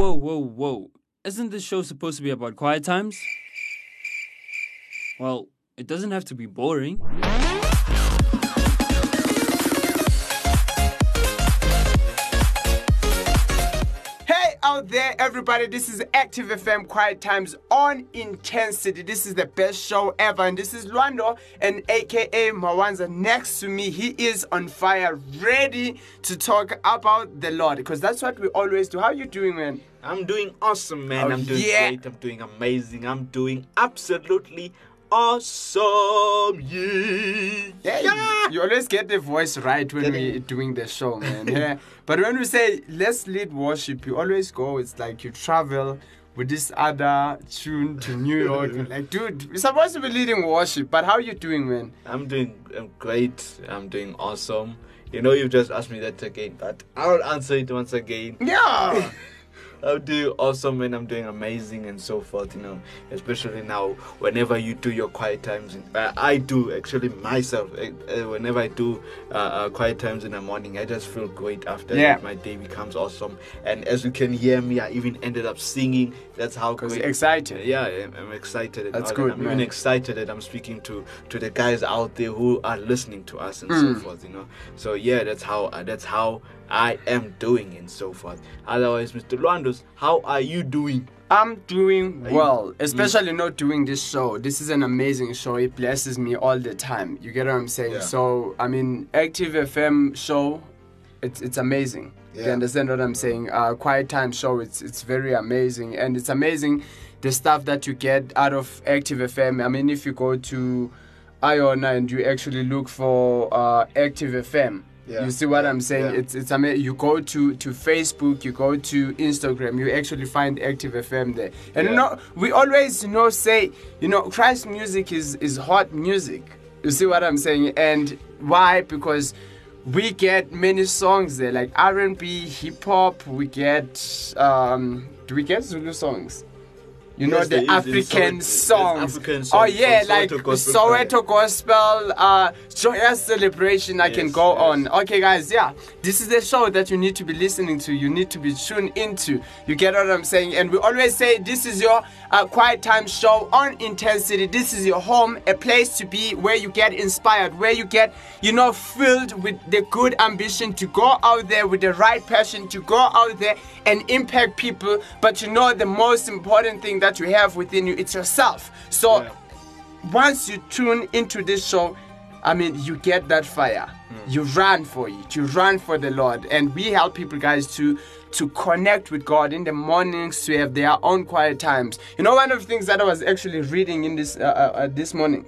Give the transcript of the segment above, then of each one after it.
whoa, whoa, whoa. Isn't this show supposed to be about quiet times? Well, it doesn't have to be boring. Hey out there, everybody, this is Active FM Quiet Times on Intensity. This is the best show ever, and this is Lwando and aka Mawanza next to me. He is on fire, ready to talk about the Lord because that's what we always do. How you doing, man? I'm doing awesome, man. Oh, I'm doing yeah. great. I'm doing amazing. I'm doing absolutely awesome. Yeah. Yeah, you, you always get the voice right when we're doing the show, man. Yeah. But when we say let's lead worship, you always go. It's like you travel with this other tune to New York. Like, dude, we're supposed to be leading worship, but how are you doing, man? I'm doing um, great. I'm doing awesome. You know, you've just asked me that again, but I'll answer it once again. Yeah. I'm doing awesome and I'm doing amazing and so forth, you know. Especially now, whenever you do your quiet times, uh, I do actually myself. Uh, uh, whenever I do uh, uh, quiet times in the morning, I just feel great after Yeah. that. My day becomes awesome. And as you can hear me, I even ended up singing. That's how Because excited. Yeah, I'm, I'm excited. That's good, I'm man. even excited that I'm speaking to to the guys out there who are listening to us and Mm. so forth. You know. So yeah, that's how uh, that's how I am doing and so forth. Otherwise, Mr. Lwandos, how are you doing? I'm doing well, especially not doing this show. This is an amazing show. It blesses me all the time. You get what I'm saying? Yeah. So, I mean, Active FM show, it's it's amazing. You understand what I'm saying? Uh, Quiet Time show, it's it's very amazing, and it's amazing the stuff that you get out of Active FM. I mean, if you go to Iona and you actually look for uh, Active FM. Yeah. You see what I'm saying? Yeah. It's it's amazing. You go to to Facebook, you go to Instagram, you actually find Active FM there. And you know, we always you know say, you know, Christ music is is hot music. You see what I'm saying? And why? Because we get many songs there, like R&B, hip hop. We get um, do we get Zulu songs? You know Yes, the there is. There's African Soweto- songs. African Oh yeah, like Soweto Gospel Soweto gospel, uh, joyous celebration. I can go yes. on. Okay, guys, yeah, this is the show that you need to be listening to. You need to be tuned into. You get what I'm saying? And we always say this is your uh, quiet time show on intensity. This is your home, a place to be where you get inspired, where you get, you know, filled with the good ambition to go out there with the right passion to go out there and impact people. But you know, the most important thing that you have within you, it's yourself. So Yeah. once you tune into this show, I mean, you get that fire. You run for it. You run for the Lord, and we help people, guys, to to connect with God in the mornings to have their own quiet times. You know, one of the things that I was actually reading in this uh, uh, uh, this morning.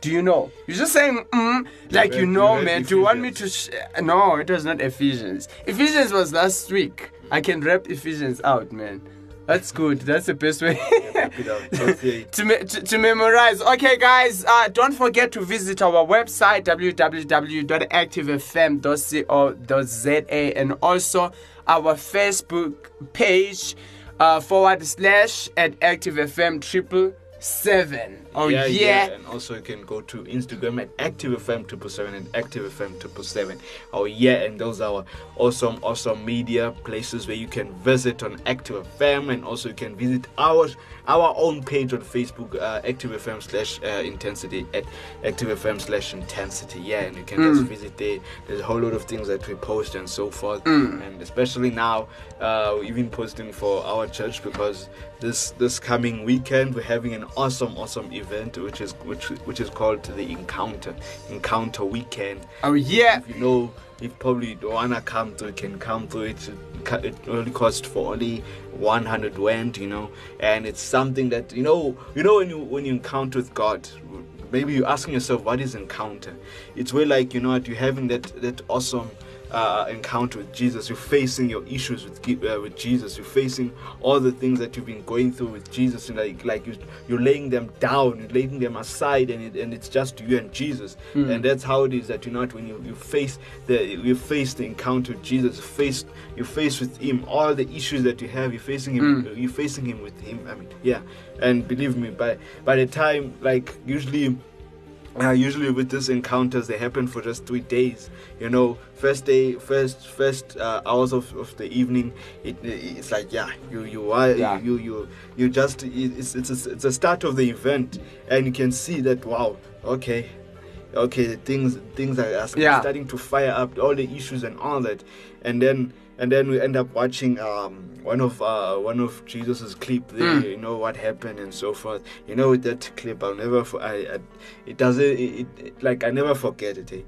Do you know? You're just saying, mm, like read- you know, man. Do you want me to? Sh- no, it was not Ephesians. Ephesians was last week. I can rap Ephesians out, man. That's good. That's the best way. Keep it up. Just say- to, me- to, to memorize. Okay, guys, uh, don't forget to visit our website www.activefm.co.za and also our Facebook page uh, forward slash at activefm triple seven. Oh yeah, And also you can go to Instagram at ActiveFM triple seven and ActiveFM triple seven. Oh yeah, and those are awesome, awesome media places where you can visit on ActiveFM, and also you can visit our our own page on Facebook, uh, ActiveFM slash uh, intensity at ActiveFM slash intensity. Yeah, and you can Mm. just visit there. There's a whole lot of things that we post and so forth, and especially now, uh, we've been posting for our church because this this coming weekend we're having an awesome, awesome event which is which which is called the Encounter Encounter Weekend. Oh yeah. If you know, if probably don't wanna come to, you can come to It it only costs for only 100 rand, you know, and it's something that you know, you know when you when you encounter with God. Maybe you're asking yourself, what is encounter? It's where, like, you know, what you're having that that awesome uh, encounter with Jesus. You're facing your issues with uh, with Jesus. You're facing all the things that you've been going through with Jesus, and like like you, you're laying them down, you're laying them aside, and it, and it's just you and Jesus. And that's how it is that you know what, when you, you face the you face the encounter with Jesus, face you face with Him all the issues that you have. You're facing Him. You're facing Him with Him. I mean, yeah. And believe me, by by the time like usually uh, usually with these encounters they happen for just three days you know first day first first uh, hours of, of the evening it, it's like yeah you you are Yeah. you you you just it's it's a, it's a start of the event and you can see that wow okay okay things things are, are Yeah. starting to fire up all the issues and all that and then and then we end up watching um, one of uh, one of Jesus's clip there. Mm. You know what happened and so forth. You know that clip, I'll never. For, I, I it doesn't. It, it, like I never forget it. Eh?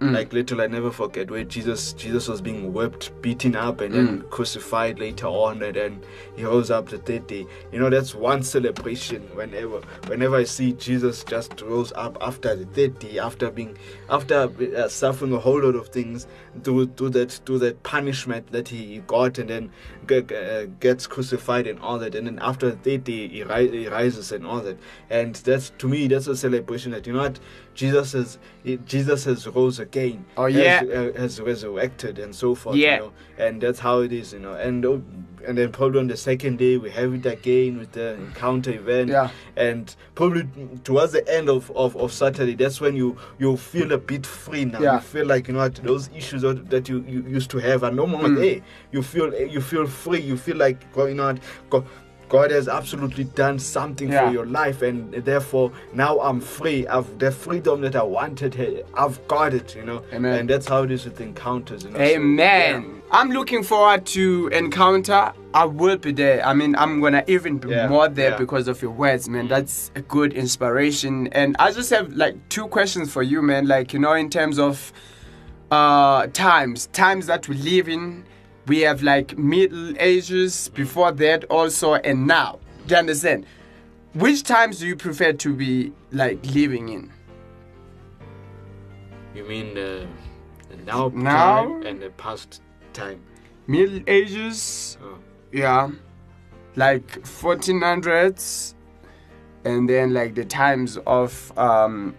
Mm. Like literally, I never forget where Jesus Jesus was being whipped, beaten up, and Mm. then crucified later on, and then he rose up the third day. You know that's one celebration. Whenever whenever I see Jesus just rose up after the third day, after being after uh, suffering a whole lot of things, to to that to that punishment that he got, and then g- uh, gets crucified and all that, and then after the third day he, ri- he rises and all that, and that's to me that's a celebration that you know what Jesus has Jesus has rose again. Oh, has- uh, has resurrected and so forth. Yeah. You know? And that's how it is, you know. And uh, and then probably on the second day we have it again with the encounter event. Yeah. And probably towards the end of, of, of Saturday, that's when you you feel a bit free now. Yeah. You feel like you know what those issues that that you, you used to have are no more Mm. there. You feel you feel free. You feel like you know God, has absolutely done something Yeah. for your life, and therefore now I'm free. I've the freedom that I wanted. I've got it, you know. Amen. And that's how it is with encounters. You know? So, Amen. I'm looking forward to encounter. I will be there. I mean, I'm gonna even be Yeah, more there yeah. because of your words, man. That's a good inspiration. And I just have like two questions for you, man. Like you know, in terms of uh times, times that we live in, we have like Middle Ages before that also, and now. Do you understand? Which times do you prefer to be like living in? You mean the, the now, Now? time and the past time? Middle Ages, Oh. yeah like 1400s and then like the times of um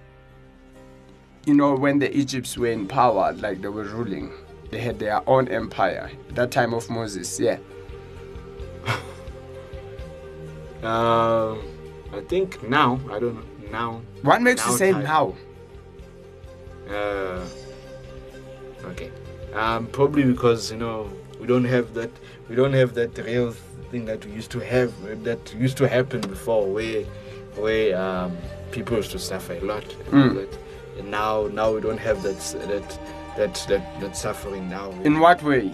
you know when the egypts were in power like they were ruling they had their own empire that time of moses yeah Um, I think now. I don't know. Now. what makes you say time. now Uh, okay. Um, probably because you know we don't have that. We don't have that real thing that we used to have. That used to happen before, where where um, people used to suffer a lot. And, Mm. that. and now now we don't have that that that that, that suffering now. in what way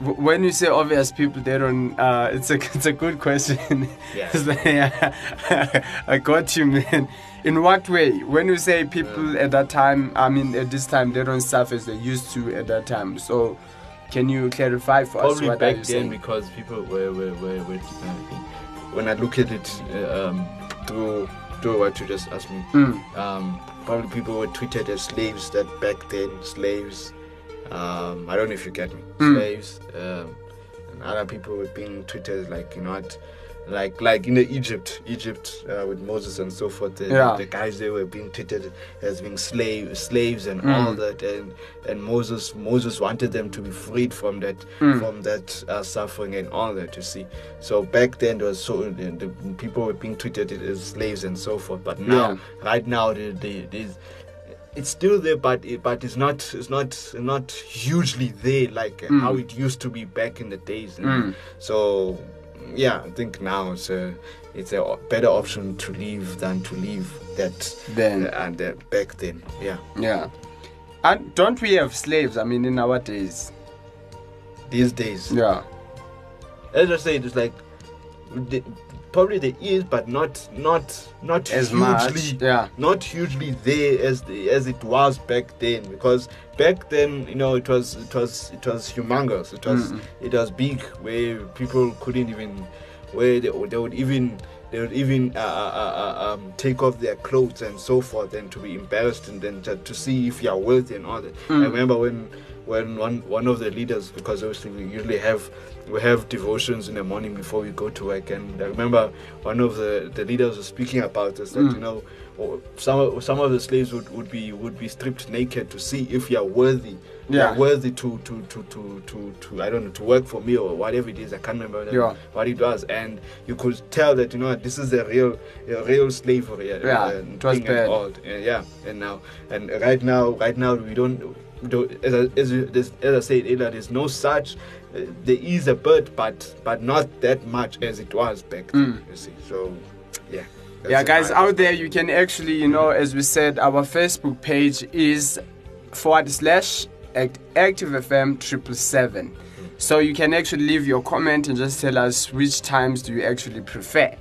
when you say obvious people they don't uh it's a it's a good question Yeah. Yeah, i got you man in what way when you say people at that time i mean at this time they don't suffer as they used to at that time so can you clarify for us Probably what are back you then saying because people were were were, were when I look at it uh, um, through through what you just asked me. Mm. Um, probably people were treated as slaves that back then slaves. Um, I don't know if you get me. Mm. Slaves. Um, and other people were being treated like you know what. Like like in the Egypt, Egypt uh, with Moses and so forth, the, Yeah. the guys they were being treated as being slave slaves and Mm. all that, and and Moses Moses wanted them to be freed from that Mm. from that uh, suffering and all that you see so back then there was so the, the people were being treated as slaves and so forth but now Yeah. right now the, the, the, it's still there but it, but it's not it's not not hugely there like Mm. how it used to be back in the days? Mm. so yeah i think now it's a it's a better option to leave than to leave that then. and uh, back then. Yeah. Yeah. And don't we have slaves? I mean in our days. These days. Yeah. As I say, it's like the, probably there is, but not not not as hugely, much yeah not hugely there as the, as it was back then. Because back then, you know, it was it was it was humongous. It was Mm-mm. it was big, where people couldn't even, where they, they would even they would even uh, uh, uh, um, take off their clothes and so forth, and to be embarrassed and then to, to see if you are worthy and all that. I Mm. remember when when one one of the leaders, because obviously we usually have we have devotions in the morning before we go to work, and I remember one of the the leaders was speaking about this that Mm. you know some of- some of the slaves would, would be would be stripped naked to see if you are worthy Yeah. worthy to to, to, to, to to I don't know to work for me or whatever it is I can't remember Yeah. what it was and you could tell that you know this is a real a real slavery Yeah, it was bad. and. Uh, yeah and now and right now right now we don't don't- as I, as, as I said earlier, there's no such. Uh, there is a bit, but but not that much as it was back then. Mm. You see, so yeah. yeah guys out there you can actually you know as we said our facebook page is forward slash act- active fm triple seven. So you can actually leave your comment and just tell us which times do you actually prefer.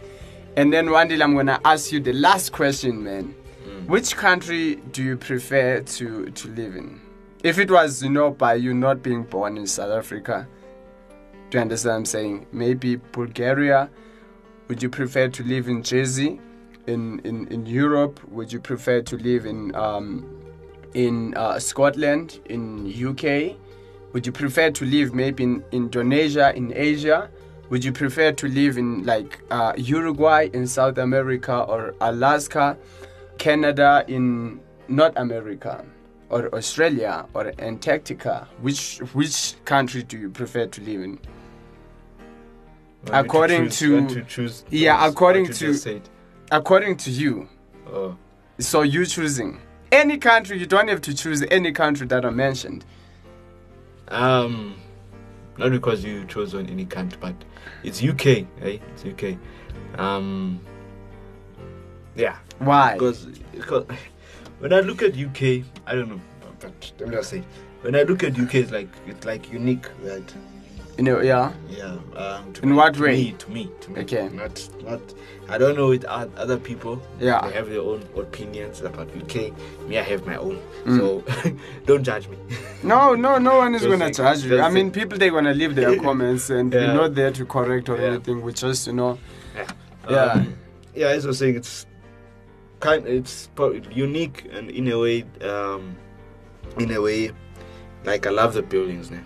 And then one day i'm gonna ask you the last question man. Which country do you prefer to to live in? If it was you know by you not being born in south africa do you understand what i'm saying? Maybe bulgaria would you prefer to live in Jersey, in, in, in Europe? Would you prefer to live in um, in uh, Scotland, in UK? Would you prefer to live maybe in Indonesia, in Asia? Would you prefer to live in like uh, Uruguay in South America or Alaska, Canada in North America, or Australia or Antarctica? Which which country do you prefer to live in? Me according choose- to- want to choose Yeah, according to- According to you, Oh. So you choosing any country. You don't have to choose any country that I mentioned. Um, not because you chose on any country, but it's UK, eh? It's UK. Um, yeah, Why? because, because when I look at UK, I don't know, but let me just say, when I look at UK, it's like it's like unique, right? You know, yeah. Yeah. Um, to In me- what to way? Me, to me, to me. Okay. Not, not. I don't know with other people. Yeah. They have their own opinions about UK. Me, I have my own. Mm. So don't judge me. No, no, no one is gonna like- judge you. I mean, people they're gonna leave their comments, and we're not there to correct or Yeah. anything. We just, you know, Yeah. Yeah. Um, yeah, as I was saying, it's kind. It's unique and in a way, um, in a way, like I love the buildings, man.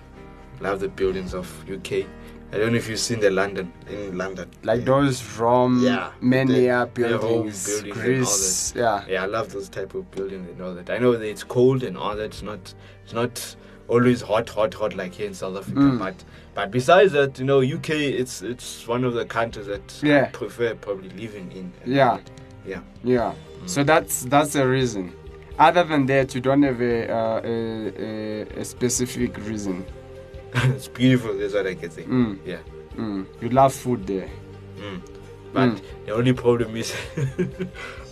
Love the buildings of UK. I don't know if you've seen the London in London. like yeah. those Rome, Yeah. Mania buildings, buildings Greece. Yeah. Yeah, I love those type of buildings and all that. I know that it's cold and all that. It's not. It's not always hot, hot, hot like here in South Africa. Mm. But but besides that, you know, UK. It's it's one of the countries that Yeah. I prefer probably living in. Yeah. Yeah. Yeah. So that's that's the reason. Other than that, you don't have a uh, a, a, a specific reason. it's beautiful. That's what I can say. Mm, Yeah. mm. You love food there. Mm. But Mm. the only problem is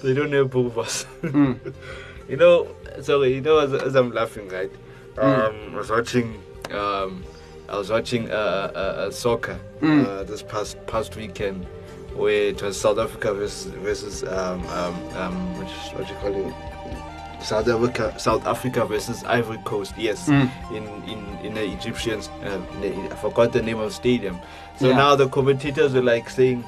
they don't have boobas. Mm. you know, sorry, you know, as, as I'm laughing, right? Mm. Um, I was watching, um, I was watching uh, uh, soccer uh, this past past weekend, where it was South Africa versus versus um, um, um, what, what you call it? South Africa, South Africa versus Ivory Coast. Yes, Mm. in in in the Egyptians. Uh, I forgot the name of the stadium. So Yeah. now the commentators were like saying,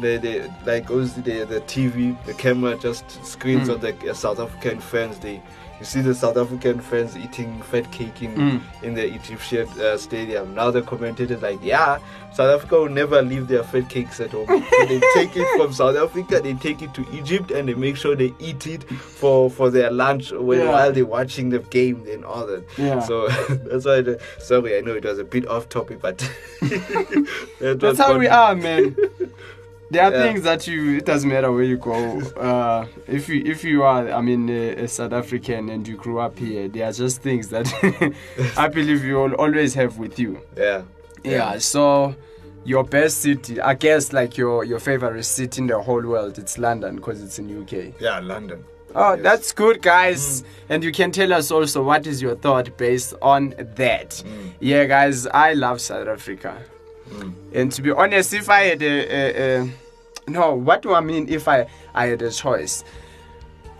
the, the like obviously the the TV, the camera just screens Mm. of the uh, South African fans. They you see the South African fans eating fat cake in Mm. in the Egyptian uh, stadium. Now the commentators like, yeah, South Africa will never leave their fat cakes at home. so they take it from South Africa, they take it to Egypt, and they make sure they eat it for for their lunch when, Yeah. while they're watching the game and all that. Yeah. So that's why. The, sorry, I know it was a bit off topic, but that That's how we are, man. There are Yeah. things that you. It doesn't matter where you go. Uh, if you if you are, I mean, a, a South African and you grew up here, there are just things that I believe you will always have with you. Yeah. Yeah. So your best city, I guess, like your your favorite city in the whole world, it's London because it's in UK. Yeah, London. Oh, Yes. that's good, guys. And you can tell us also what is your thought based on that. Mm. Yeah, guys, I love South Africa. Mm. And to be honest, if I had a, a, a no, what do I mean if I I had a choice?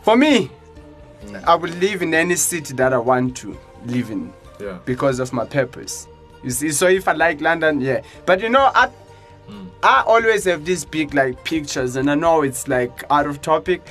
For me, Mm. I would live in any city that I want to live in Yeah. because of my purpose. You see, so if I like London, yeah. But you know, I Mm. I always have these big like pictures, and I know it's like out of topic.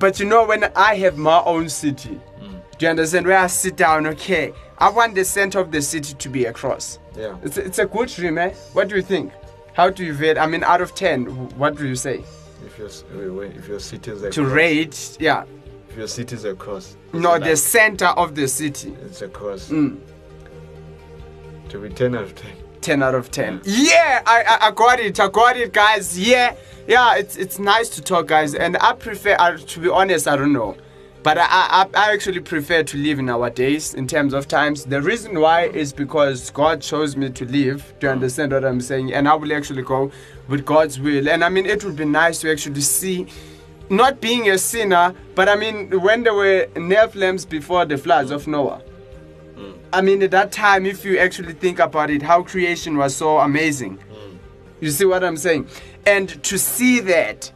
But you know, when I have my own city, Mm. Do you understand? Where I sit down, okay, I want the center of the city to be a cross. Yeah. It's a, it's a good dream, eh? What do you think? How do you rate? I mean, out of 10, what do you say? If your s- wait, wait, if your city is a To cross, rate, yeah. if your city is a cross. No, a the center of the city. it's a cross. Mm. To be ten out of ten. 10 out of 10. Yeah, I, I, I got it. I got it, guys. Yeah, yeah, it's it's nice to talk, guys. And I prefer, uh, to be honest, I don't know. But I, I, I actually prefer to live in our days in terms of times. The reason why is because God chose me to live. Do you understand what I'm saying? And I will actually go with God's will. And I mean, it would be nice to actually see, not being a sinner, but I mean, when there were Nephilims before the floods of Noah. I mean, at that time, if you actually think about it, how creation was so amazing. You see what I'm saying? And to see that,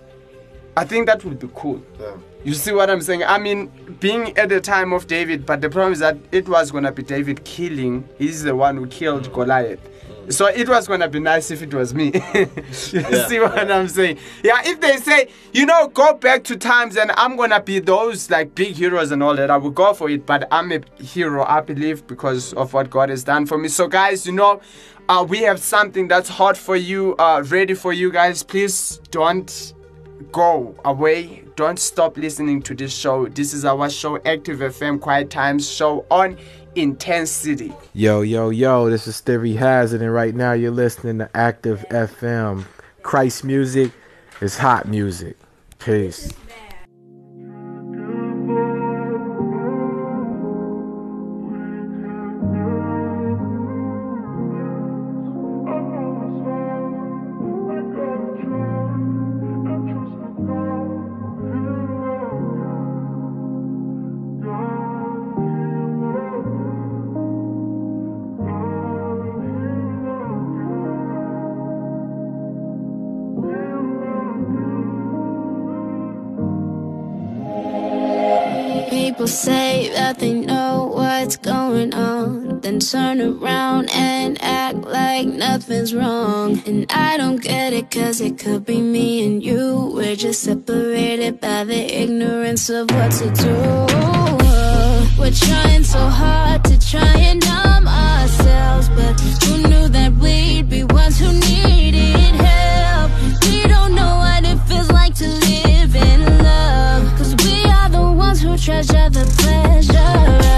I think that would be cool. Yeah. You see what I'm saying? I mean, being at the time of David, but the problem is that it was gonna be David killing. He's the one who killed Goliath. So it was gonna be nice if it was me. you see what I'm saying? Yeah, if they say, you know, go back to times and I'm gonna be those like big heroes and all that, I will go for it. But I'm a hero, I believe, because of what God has done for me. So guys, you know, uh, we have something that's hot for you, uh, ready for you guys. Please don't go away. Don't stop listening to this show. This is our show, Active FM Quiet Times show on Intensity. Yo, yo, yo, this is Theory Hazard, and right now you're listening to Active FM. Christ music is hot music. Peace. Turn around and act like nothing's wrong. And I don't get it, cause it could be me and you. We're just separated by the ignorance of what to do. We're trying so hard to try and numb ourselves, but who knew that we'd be ones who needed help? We don't know what it feels like to live in love, cause we are the ones who treasure the pleasure.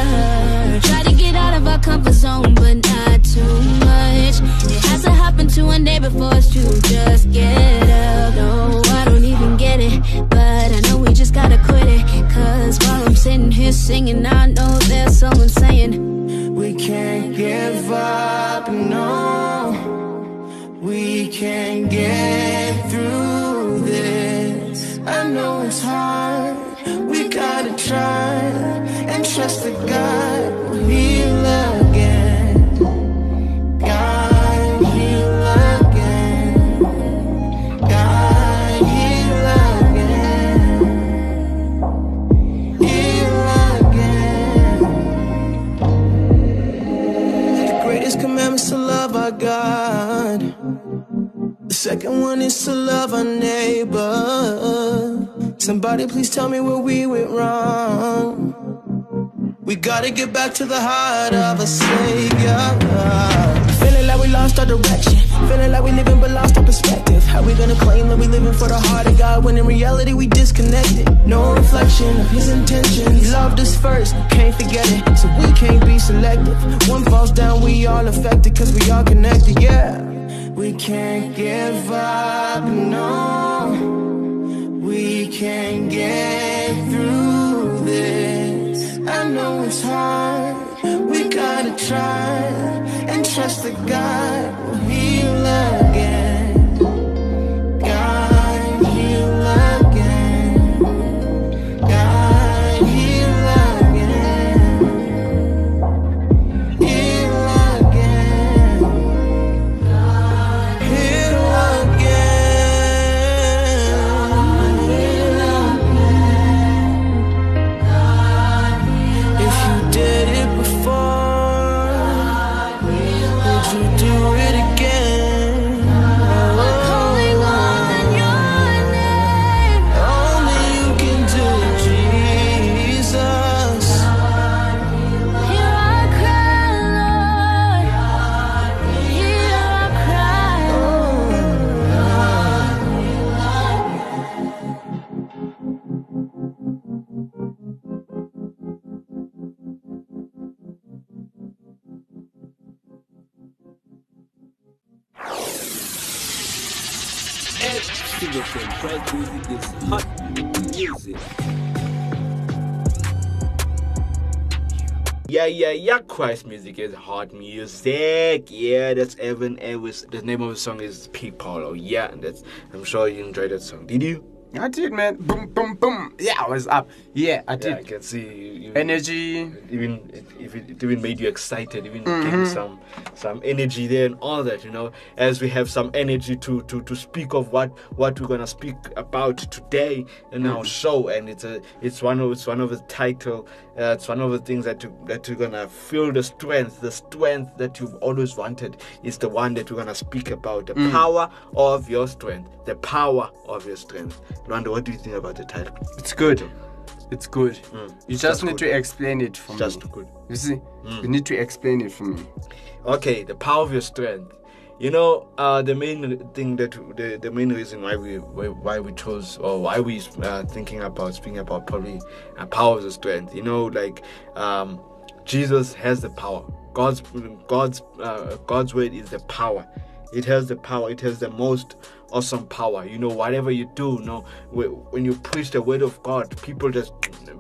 Of our comfort zone, but not too much. It has to happen to one day before us to just get up. No, I don't even get it, but I know we just gotta quit it. Cause while I'm sitting here singing, I know there's someone saying, We can't give up, no. We can't get through this. I know it's hard. We gotta try and trust the God second one is to love our neighbor. Somebody please tell me where we went wrong. We gotta get back to the heart of a savior. Feeling like we lost our direction. Feeling like we living but lost our perspective. How we gonna claim that we living for the heart of God when in reality we disconnected? No reflection of his intentions. He loved us first, can't forget it. So we can't be selective. One falls down, we all affected cause we all connected, yeah. We can't give up, no. We can't get through this. I know it's hard. We gotta try and trust that God will heal again. Yeah, yeah, yeah. Christ music is hot music. Yeah, that's Evan Elvis. The name of the song is People. Oh, yeah, and that's. I'm sure you enjoyed that song. Did you? I did, man. Boom, boom, boom. Yeah, I was up. Yeah, I Yeah, I did. can see you. you Energy. Even if it, it even made you excited, even gave Mm-hmm. you some some energy there and all that, you know. As we have some energy to to to speak of what what we're gonna speak about today in Mm. our show, and it's a it's one of it's one of the title. Uh, it's one of the things that you, that you're gonna feel the strength, the strength that you've always wanted is the one that we're gonna speak about. The Mm. power of your strength, the power of your strength. Lwando, what do you think about the title? It's good. It's good. Mm. You It's just need good. to explain it for Just me. good. You see, Mm. you need to explain it for me. okay the power of your strength you know uh, the main thing that the, the main reason why we why, why we chose or why we uh, thinking about speaking about probably uh, power of the strength you know like um, jesus has the power god's god's uh, god's word is the power it has the power it has the most awesome power you know whatever you do you know when you preach the word of god people just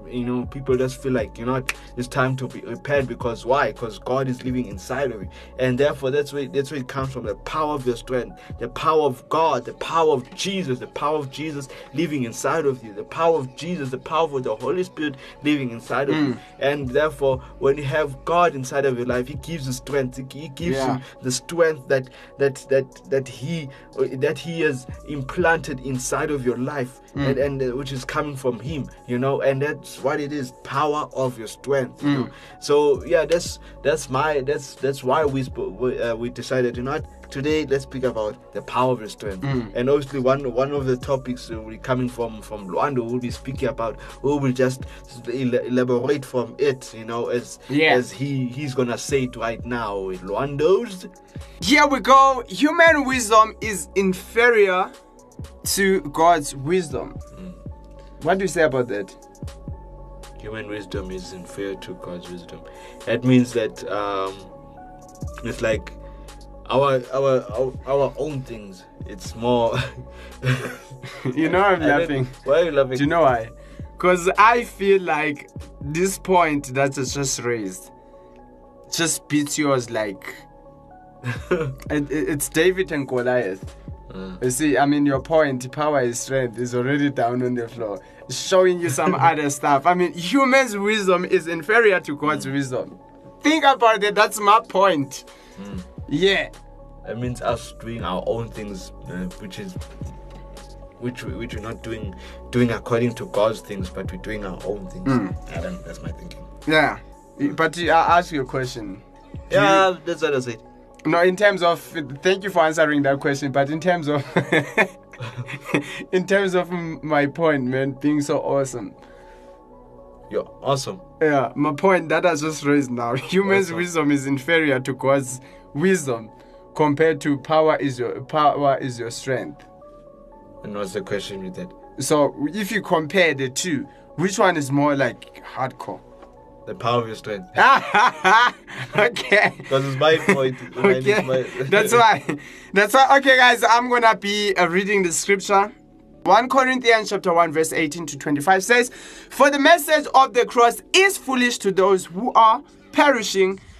you know people just feel like you know it's time to be repaired because why? Because god is living inside of you. And therefore that's where that's where it comes from the power of your strength the power of god the power of jesus the power of jesus living inside of you the power of jesus the power of the holy spirit living inside of you. Mm. And therefore when you have god inside of your life he gives you strength he he gives Yeah. you the strength that that that that he that he has implanted inside of your life and, and uh, which is coming from him you know and that's what it is power of your strength you know? so yeah that's that's my that's that's why we we, uh, we decided you know what today let's speak about the power of your strength and obviously one one of the topics will be coming from from Lwando will be speaking about who will just el- elaborate from it you know as Yeah. as he he's gonna say it right now with Lwando's Here we go. Human wisdom is inferior to God's wisdom. What do you say about that? human wisdom is inferior to God's wisdom. That means that um, it's like our, our our our own things. It's more. You know I'm laughing. Why are you laughing? Do you know why? Because I feel like this point that is just raised just beats yours like. it, it- it's David and Goliath. Mm. You see, I mean, your point, power is strength, is already down on the floor, showing you some other stuff. I mean, humans' wisdom is inferior to God's mm. wisdom. Think about it, that's my point. Mm. Yeah. That means us doing our own things, uh, which is which we, which we're not doing doing according to God's things, but we're doing our own things. I don't, that's my thinking. Yeah. But I ask you a question. Yeah, that's what I said. No, in terms of thank you for answering that question, but in terms of in terms of my point, man, being so awesome. You're awesome. Yeah, my point that I just raised now. Humans' Awesome. wisdom is inferior to God's wisdom compared to power is your power is your strength. And what's the question with that? So if you compare the two, which one is more like hardcore? The power of your strength. okay. Because it's my point. okay my- that's why that's why okay guys i'm gonna be uh, reading the scripture 1 corinthians chapter 1 verse 18 to 25 says for the message of the cross is foolish to those who are perishing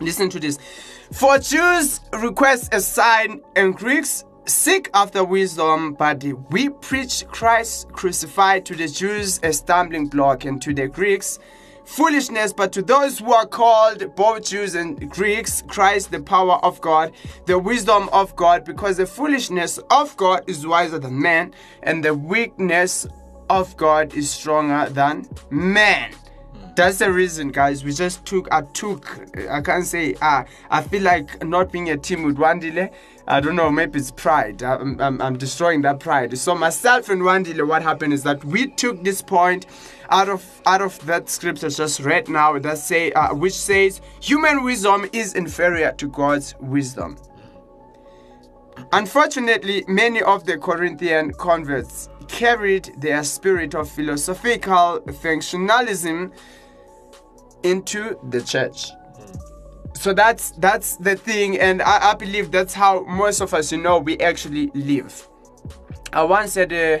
Listen to this. For Jews request a sign. And Greeks seek after wisdom, but we preach Christ crucified to the Jews a stumbling block. And to the Greeks foolishness, but to those who are called, both Jews and Greeks, Christ, the power of God, the wisdom of God, because the foolishness of God is wiser than man, and the weakness of God is stronger than man. That's the reason, guys. We just took, I took, I can't say, uh, I feel like not being a team with Wandile. I don't know, maybe it's pride. I'm, I'm, I'm destroying that pride. So myself and Wandile, what happened is that we took this point out of out of that scripture just read now that say uh, which says human wisdom is inferior to God's wisdom. Unfortunately, many of the Corinthian converts carried their spirit of philosophical functionalism into the church. So that's that's the thing, and I, I believe that's how most of us, you know, we actually live. I once said uh,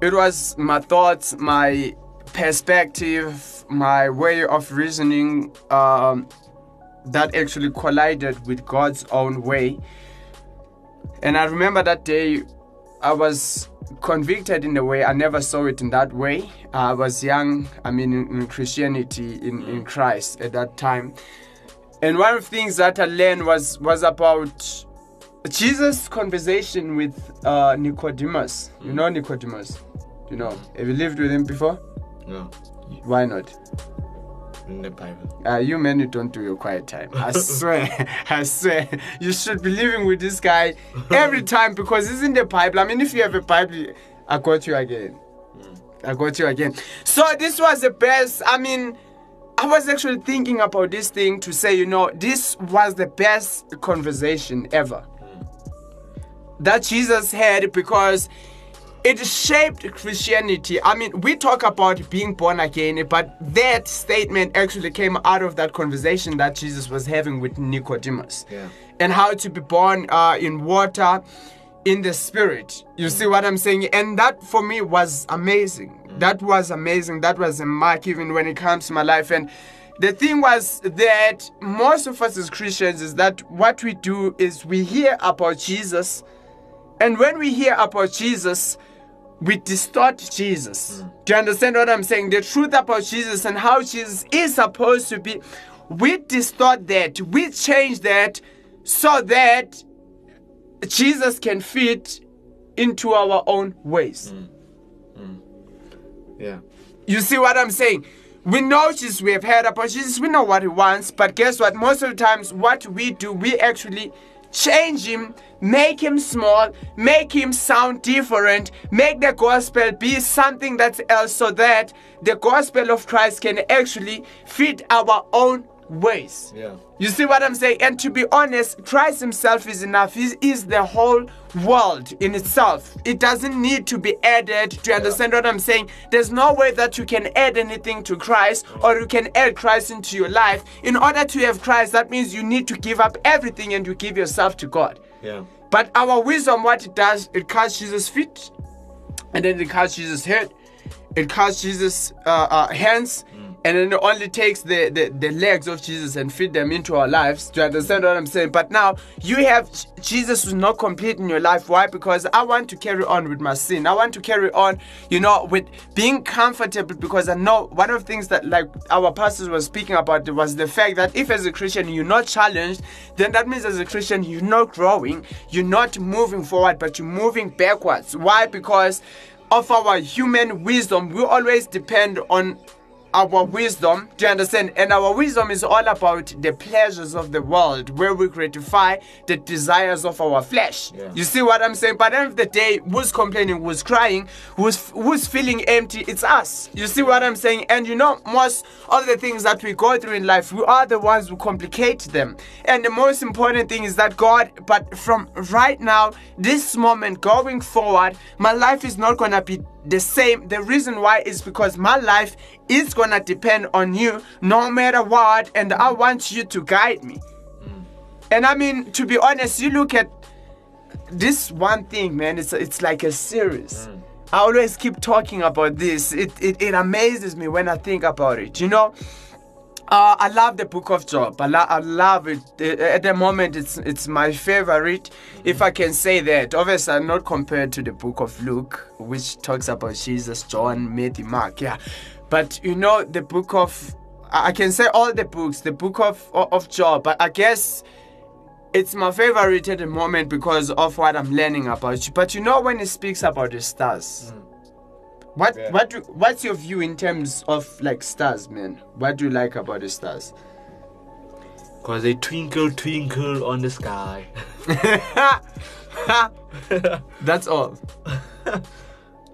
it was my thoughts, my perspective, my way of reasoning um, that actually collided with God's own way. And I remember that day I was convicted in a way I never saw it in that way. I was young, I mean, in, Christianity, in, in Christ at that time. And one of the things that I learned was was about Jesus' conversation with uh, Nicodemus. You know Nicodemus? You know, have you lived with him before? No, Why not? In the Bible. Uh, you men who don't do your quiet time. I swear, I swear, you should be living with this guy every time because it's in the Bible. I mean, if you have a Bible, I got you again. I got you again. So this was the best. I mean, I was actually thinking about this thing to say, you know, this was the best conversation ever that Jesus had because it shaped Christianity. I mean, we talk about being born again, but that statement actually came out of that conversation that Jesus was having with Nicodemus. Yeah. And how to be born uh, in water, in the spirit. You see what I'm saying? And that for me was amazing. That was amazing. That was a mark even when it comes to my life. And the thing was that most of us as Christians is that what we do is we hear about Jesus. And when we hear about Jesus, we distort Jesus. Do you understand what I'm saying? The truth about Jesus and how Jesus is supposed to be, we distort that, we change that so that Jesus can fit into our own ways. Mm. Mm. Yeah. You see what I'm saying? We know Jesus, we have heard about Jesus, we know what he wants, but guess what? Most of the times, what we do, we actually change him, make him small, make him sound different, make the gospel be something that's else so that the gospel of Christ can actually fit our own ways. Yeah. You see what I'm saying? And to be honest, Christ Himself is enough. He is the whole world in itself. It doesn't need to be added. Do you understand what I'm saying? There's no way that you can add anything to Christ or you can add Christ into your life. In order to have Christ, that means you need to give up everything and you give yourself to God. Yeah. But our wisdom, what it does, it cuts Jesus' feet, and then it cuts Jesus' head, it cuts Jesus' uh, uh, hands, and then it only takes the, the, the legs of Jesus and fit them into our lives. Do you understand what I'm saying? But now you have Jesus who's not complete in your life. Why? Because I want to carry on with my sin. I want to carry on, you know, with being comfortable because I know one of the things that like our pastors were speaking about was the fact that if as a Christian you're not challenged, then that means as a Christian you're not growing, you're not moving forward, but you're moving backwards. Why? Because of our human wisdom, we always depend on our wisdom. Do you understand? And our wisdom is all about the pleasures of the world, where we gratify the desires of our flesh. Yeah. You see what I'm saying? By the end of the day, who's complaining, who's crying, who's who's feeling empty? It's us. You see what I'm saying? And you know, most of the things that we go through in life, we are the ones who complicate them. And the most important thing is that God, but from right now, this moment going forward, my life is not gonna be the same. The reason why is because my life is gonna depend on you no matter what, and I want you to guide me. Mm. And I mean, to be honest, you look at this one thing, man. It's it's like a series. Mm. I always keep talking about this. It, it it amazes me when I think about it. You know, uh, I love the Book of Job. I, lo- I love it. At the moment, it's it's my favorite, if I can say that. Obviously, not compared to the Book of Luke, which talks about Jesus, John, Matthew, Mark. Yeah, but you know, the Book of I can say all the books, the Book of of Job. But I guess it's my favorite at the moment because of what I'm learning about you. But you know, when it speaks about the stars, What Yeah. what do, what's your view in terms of like stars, man? What do you like about the stars? Cause they twinkle, twinkle on the sky. That's all.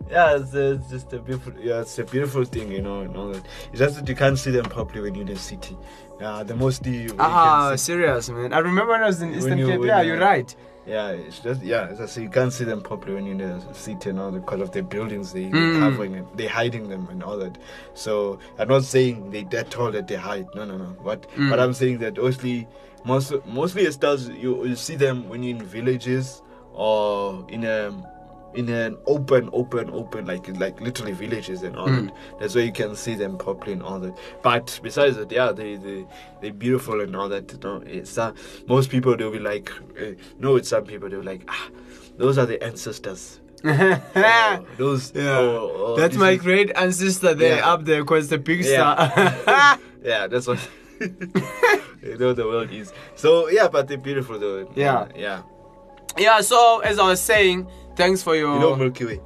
Yeah, it's, it's just a beautiful. Yeah, it's a beautiful thing, you know. And all that. It's just that you can't see them properly when you're in the city. Yeah, the mostly. you Ah, can see- serious, man. I remember when I was in Eastern you- Cape. Yeah, you're right. Yeah, it's just yeah. As I say, you can't see them properly when you're in the city and all that because of the buildings they, Mm. they're covering it, they're hiding them and all that. So I'm not saying they that tall that they hide. No, no, no. But Mm. but I'm saying that mostly most mostly the stars you you see them when you're in villages or in a in an open, open, open, like like literally villages and all Mm. that. That's where you can see them properly and all that. But besides that, yeah, they they they're beautiful and all that. You know, it's uh, most people they'll be like, uh, no, it's some people they'll be like, ah, those are the ancestors. Oh, those, Yeah. oh, oh, That's my is- great ancestor there Yeah. up there because the big Yeah. star. yeah, that's what. you know the world is so yeah, but they're beautiful though. Yeah. yeah. yeah, so as I was saying, thanks for your You know Milky Way.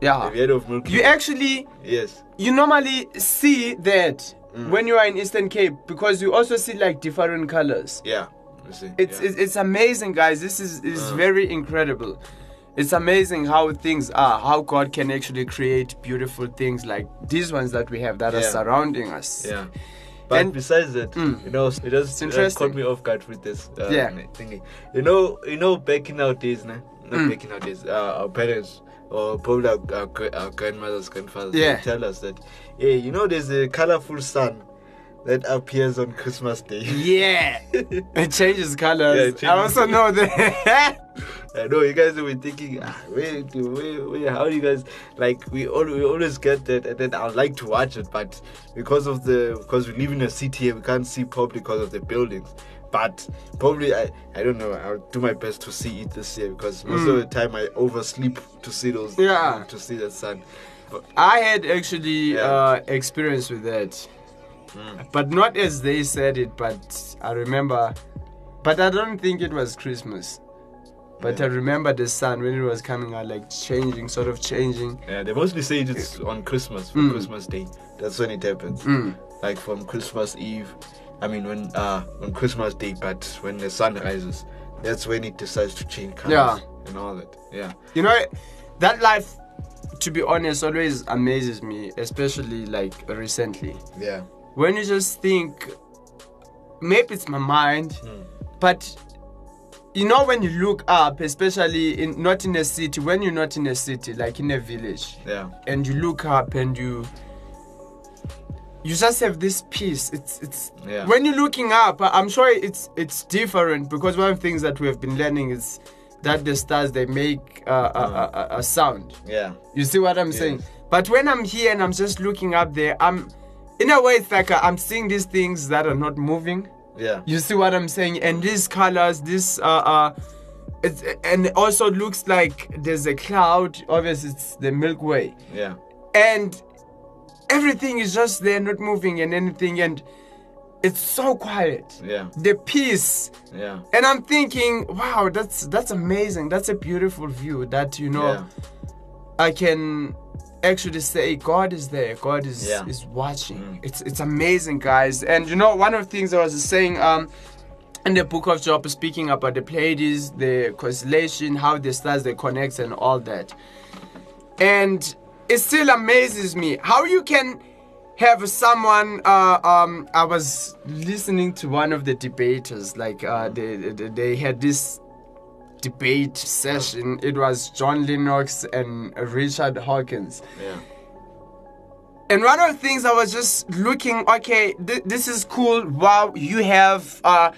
yeah. Have you heard of Milky You actually yes. you normally see that Mm. when you are in Eastern Cape because you also see like different colors. Yeah. You see, It's yeah. it's, it's amazing, guys. This is is Uh. very incredible. It's amazing how things are, how God can actually create beautiful things like these ones that we have that are surrounding us. Yeah. But And- besides that, Mm. you know, it just uh, interesting. caught me off guard with this uh, Yeah. thingy. You know, you know, back in our days, nah? Not Mm. in our days, uh, our parents or probably our, our, our grandmothers, grandfathers, Yeah. they tell us that, hey, you know, there's a colorful sun that appears on Christmas Day. Yeah, it changes colors. Yeah, it I also know that. I know you guys will be thinking, ah, wait, wait, wait, how do you guys like? We all we always get that, and then I like to watch it, but because of the because we live in a city we can't see properly because of the buildings. But probably I I don't know. I'll do my best to see it this year because most of the time I oversleep to see those Yeah. to see the sun. But, I had actually Yeah. uh, experience with that, Mm. but not as they said it. But I remember, but I don't think it was Christmas. But Yeah. I remember the sun when it was coming out, like changing, sort of changing. yeah, they mostly say it's on Christmas for Mm. Christmas Day. That's when it happens. Mm. like from Christmas Eve. I mean, when uh on Christmas Day, but when the sun rises, that's when it decides to change colors Yeah. and all that. Yeah, You know, that life, to be honest, always amazes me, especially like recently. yeah, when you just think maybe it's my mind Hmm. but you know when you look up especially in not in a city when you're not in a city like in a village yeah, and you look up and you you just have this peace it's it's Yeah. when you're looking up i'm sure it's it's different because one of the things that we have been learning is that the stars they make uh, a, a, a, a sound yeah, you see what I'm saying? But when I'm here and I'm just looking up there, I'm in a way it's like I'm seeing these things that are not moving. yeah, You see what I'm saying? And these colors, this uh uh it's, and also looks like there's a cloud. Obviously, it's the Milky Way, yeah, and everything is just there, not moving and anything, and it's so quiet. yeah, The peace, yeah, and I'm thinking, wow, that's that's amazing. That's a beautiful view. That you know. yeah, I can actually say God is there. God is Yeah. is watching. Mm. It's it's amazing, guys. And you know, one of the things I was saying um in the book of Job, speaking about the Pleiades, the constellation, how the stars they connect, and all that. And it still amazes me how you can have someone. Uh, um, I was listening to one of the debaters, like uh, they, they had this debate session. It was John Lennox and Richard Dawkins. yeah, And one of the things I was just looking, okay, th- this is cool. Wow, you have uh,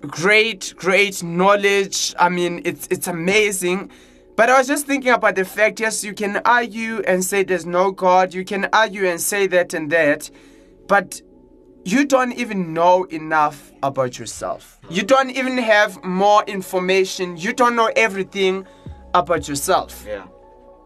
great, great knowledge. I mean, it's it's amazing. But I was just thinking about the fact, yes, you can argue and say there's no God. You can argue and say that and that. But you don't even know enough about yourself. You don't even have more information. You don't know everything about yourself. yeah,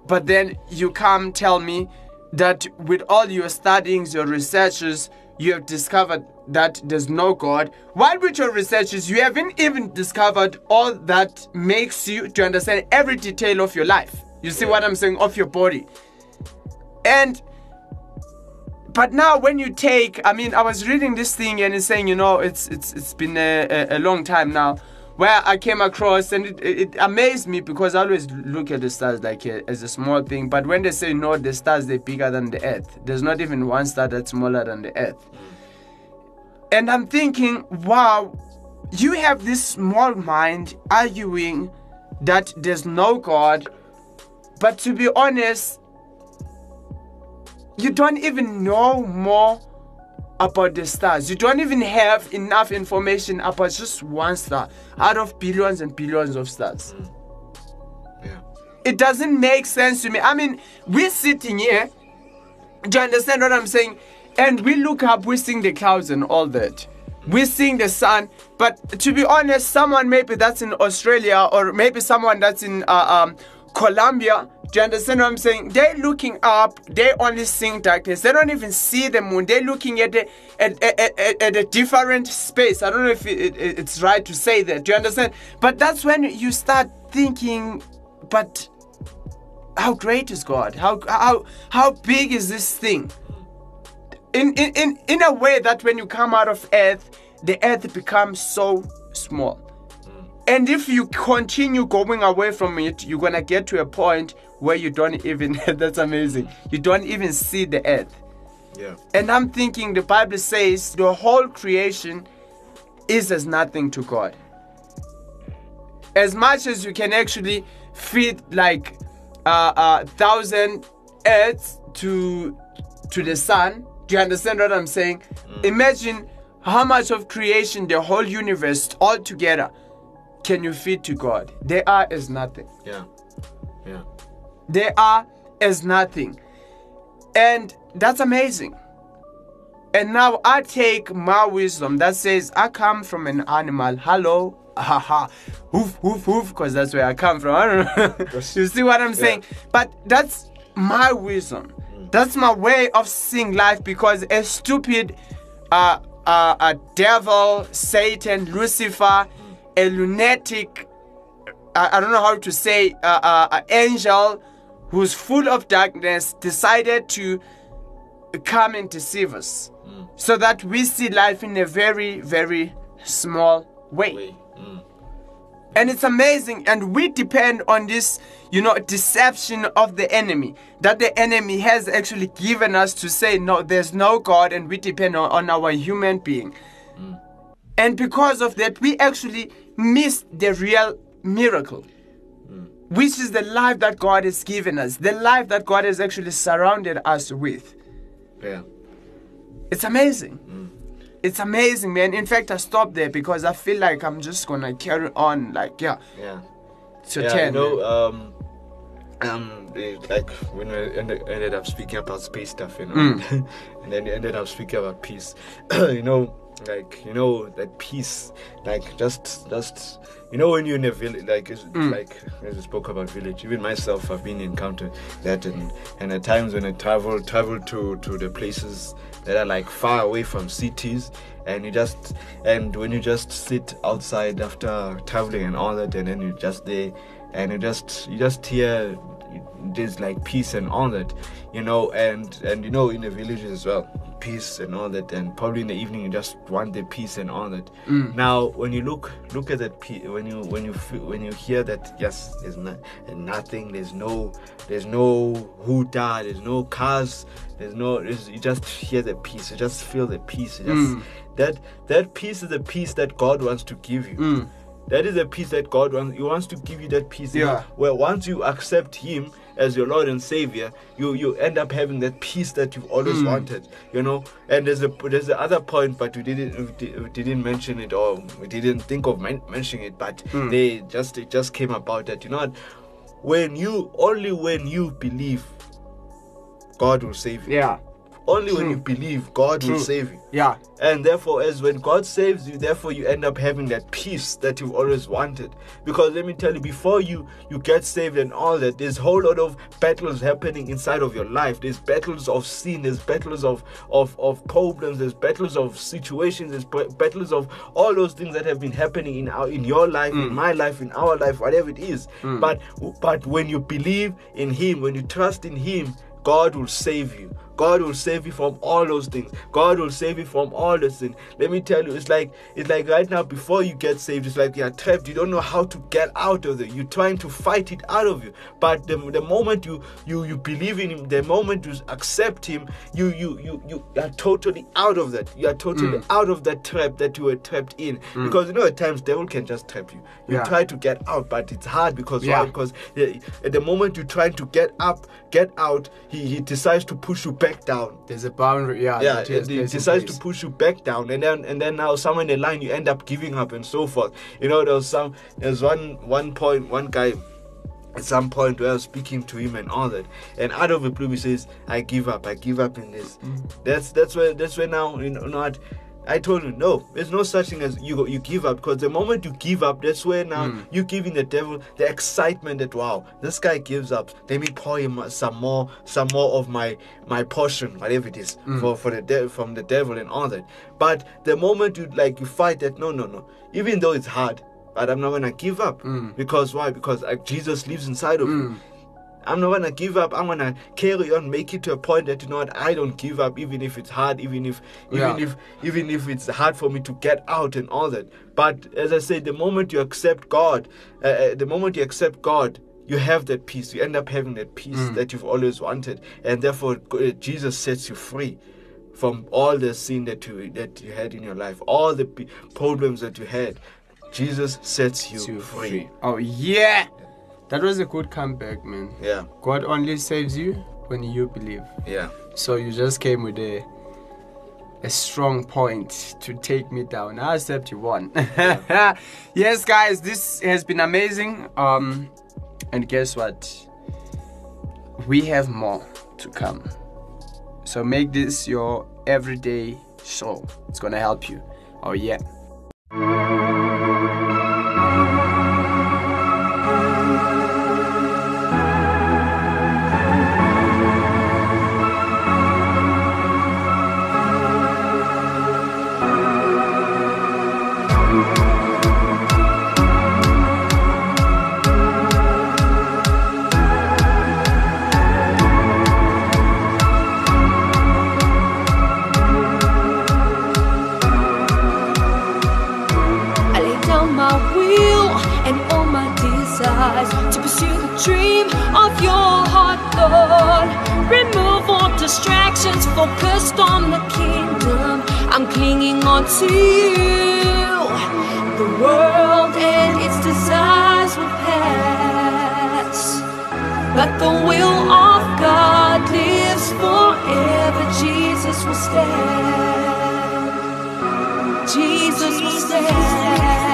But then you come tell me that with all your studies, your researches, you have discovered that there's no God. While with your researches, you haven't even discovered all that makes you to understand every detail of your life. You see Yeah. what I'm saying? Of your body. And but now when you take i mean i was reading this thing and it's saying you know it's it's it's been a, a, a long time now where i came across and it, it, amazed me because i always look at the stars like a, as a small thing but when they say no the stars they're bigger than the earth there's not even one star that's smaller than the earth mm. And i'm thinking wow you have this small mind arguing that there's no god but to be honest you don't even know more about the stars. You don't even have enough information about just one star out of billions and billions of stars. Mm. Yeah. It doesn't make sense to me. I mean, we're sitting here. Do you understand what I'm saying? And we look up, we're seeing the clouds and all that. We're seeing the sun. But to be honest, someone maybe that's in Australia or maybe someone that's in uh, um, Colombia, do you understand what I'm saying? They're looking up, they only seeing darkness. They don't even see the moon. They're looking at a, at, at, at, at a different space. I don't know if it, it, it's right to say that. Do you understand? But that's when you start thinking, but how great is God? How how how big is this thing? In in in, in a way that when you come out of earth, the earth becomes so small. And if you continue going away from it, you're gonna get to a point where you don't even that's amazing. You don't even see the earth. Yeah. And I'm thinking the Bible says the whole creation is as nothing to God. As much as you can actually feed like a uh, uh, thousand earths to to the sun. Do you understand what I'm saying? Mm. Imagine how much of creation, the whole universe all together, can you feed to God? They are as nothing. Yeah. Yeah. They are as nothing. And that's amazing. And now I take my wisdom that says I come from an animal. Hello. Haha. Hoof, hoof, hoof, because that's where I come from. I don't know. you see what I'm saying? But that's my wisdom. That's my way of seeing life because a stupid uh, uh, a devil, Satan, Lucifer, a lunatic, I, I don't know how to say, uh, uh, an angel who's full of darkness decided to come and deceive us so that we see life in a very, very small way. Wait. Mm. And it's amazing. And we depend on this, you know, deception of the enemy that the enemy has actually given us to say, no, there's no God, and we depend on, on our human being. Mm. And because of that, we actually miss the real miracle, mm. which is the life that God has given us, the life that God has actually surrounded us with. Yeah. It's amazing. Mm. It's amazing, man. In fact, I stopped there because I feel like I'm just gonna carry on, like, yeah, Yeah. to yeah, 10. you know, um, um, they- like when we ended, ended up speaking about space stuff, you know, Mm. and then ended up speaking about peace, you know, like you know that peace, like just, just, you know, when you're in a village, like, it's, Mm. like as we spoke about village, even myself, I've been encountered that, and and at times when I travel, travel to to the places that are like far away from cities and you just and when you just sit outside after traveling and all that and then you just there and you just you just hear there's like peace and all that you know and and you know in the villages as well peace and all that and probably in the evening you just want the peace and all that. Mm. Now when you look look at that pe- when you when you feel, when you hear that yes there's not nothing there's no there's no who died there's no cars there's no there's, you just hear the peace you just feel the peace you just mm. that that peace is the peace that god wants to give you mm. That is the peace that god wants. He wants to give you that peace Yeah. where once you accept him as your lord and savior you you end up having that peace that you've always hmm. wanted you know. And there's a there's the other point but we didn't we didn't mention it or we didn't think of men- mentioning it but hmm. they just it just came about that you know what? When you only when you believe god will save you. Yeah, only when you believe god will save you yeah, and therefore, as when God saves you, therefore you end up having that peace that you've always wanted. Because let me tell you, before you you get saved and all that, there's a whole lot of battles happening inside of your life. There's battles of sin, there's battles of of, of problems, there's battles of situations, there's ba- battles of all those things that have been happening in our in your life, in mm. my life, in our life, whatever it is. Mm. But but when you believe in Him, when you trust in Him, God will save you. God will save you from all those things. God will save you from all those things. Let me tell you, it's like it's like right now before you get saved, it's like you're trapped. You don't know how to get out of it. You're trying to fight it out of you. But the, the moment you you you believe in Him, the moment you accept Him, you you you you are totally out of that. You are totally mm. out of that trap that you were trapped in. Mm. Because you know at times devil can just trap you. You Yeah. try to get out, but it's hard because Yeah. why? Because the, at the moment you're trying to get up, get out, he, he decides to push you back down. There's a boundary. Yeah. Yeah, he decides to push you back down, and then and then now somewhere in the line you end up giving up and so forth. You know, there was some there's one one point one guy at some point where I was speaking to him and all that, and out of the blue he says, "I give up, I give up in this." Mm. That's that's where that's where now you know what. I told him no. There's no such thing as you go, you give up because the moment you give up, that's where now hmm. you're giving the devil the excitement that wow, this guy gives up. Let me pour him some more, some more of my my portion, whatever it is, hmm. for for the de- from the devil and all that. But the moment you like you fight that, no, no, no. Even though it's hard, but I'm not gonna give up hmm. because why? Because like, Jesus lives inside of you. I'm not gonna give up. I'm gonna carry on, make it to a point that you know what I don't give up, even if it's hard, even if even Yeah. if even if it's hard for me to get out and all that. But as I said, the moment you accept God, uh, uh, the moment you accept God, you have that peace. You end up having that peace that you've always wanted, and therefore uh, Jesus sets you free from all the sin that you that you had in your life, all the problems that you had. Jesus sets you, free. free. Oh yeah. That was a good comeback, man. Yeah, God only saves you when you believe. yeah. So you just came with a a strong point to take me down. I accept you won. yes, guys, this has been amazing. Um, and guess what? We have more to come. So make this your everyday show. It's gonna help you. Oh yeah. Dream of your heart, Lord. Remove all distractions, focused on the kingdom. I'm clinging on to you. The world and its desires will pass, but the will of God lives forever. Jesus will stand. Jesus will stand.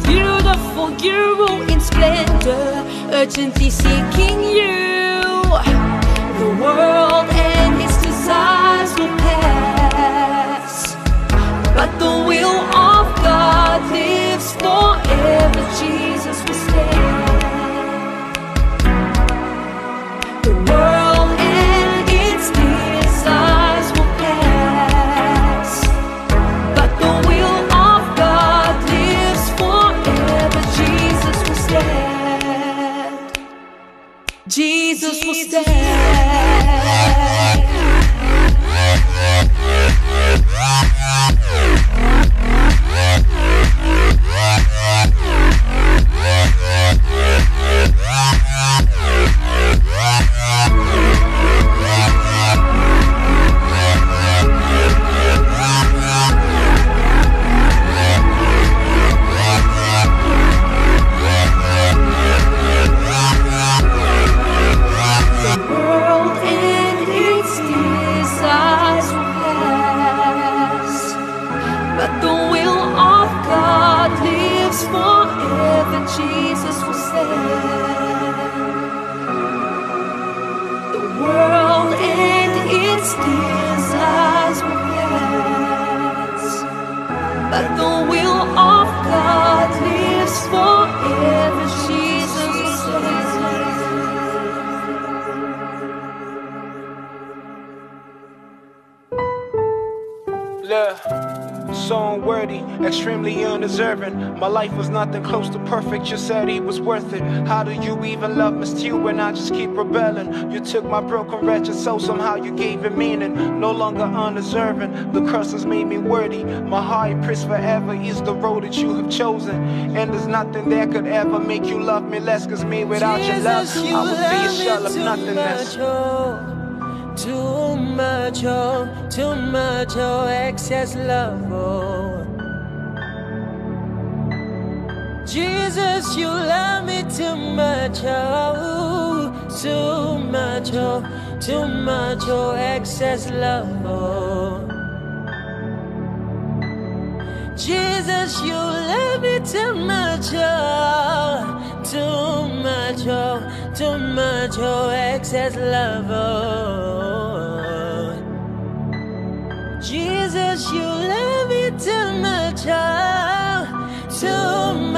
Beautiful, you in splendor, urgently seeking you. Said he was worth it. How do you even love me still when I just keep rebelling? You took my broken, wretched soul, somehow you gave it meaning. No longer undeserving, the curse has made me worthy. My high priest forever is the road that you have chosen. And there's nothing that could ever make you love me less, cause me without your love, I would be a shell of nothingness. Oh, too much, oh, too much, oh, excess love, oh. Jesus, you love me too much, oh, too much, oh, too much, oh, excess love, oh. Jesus, you love me too much, oh, too much, oh, too much, oh, excess love, oh. Jesus, you love me too much, oh, too much,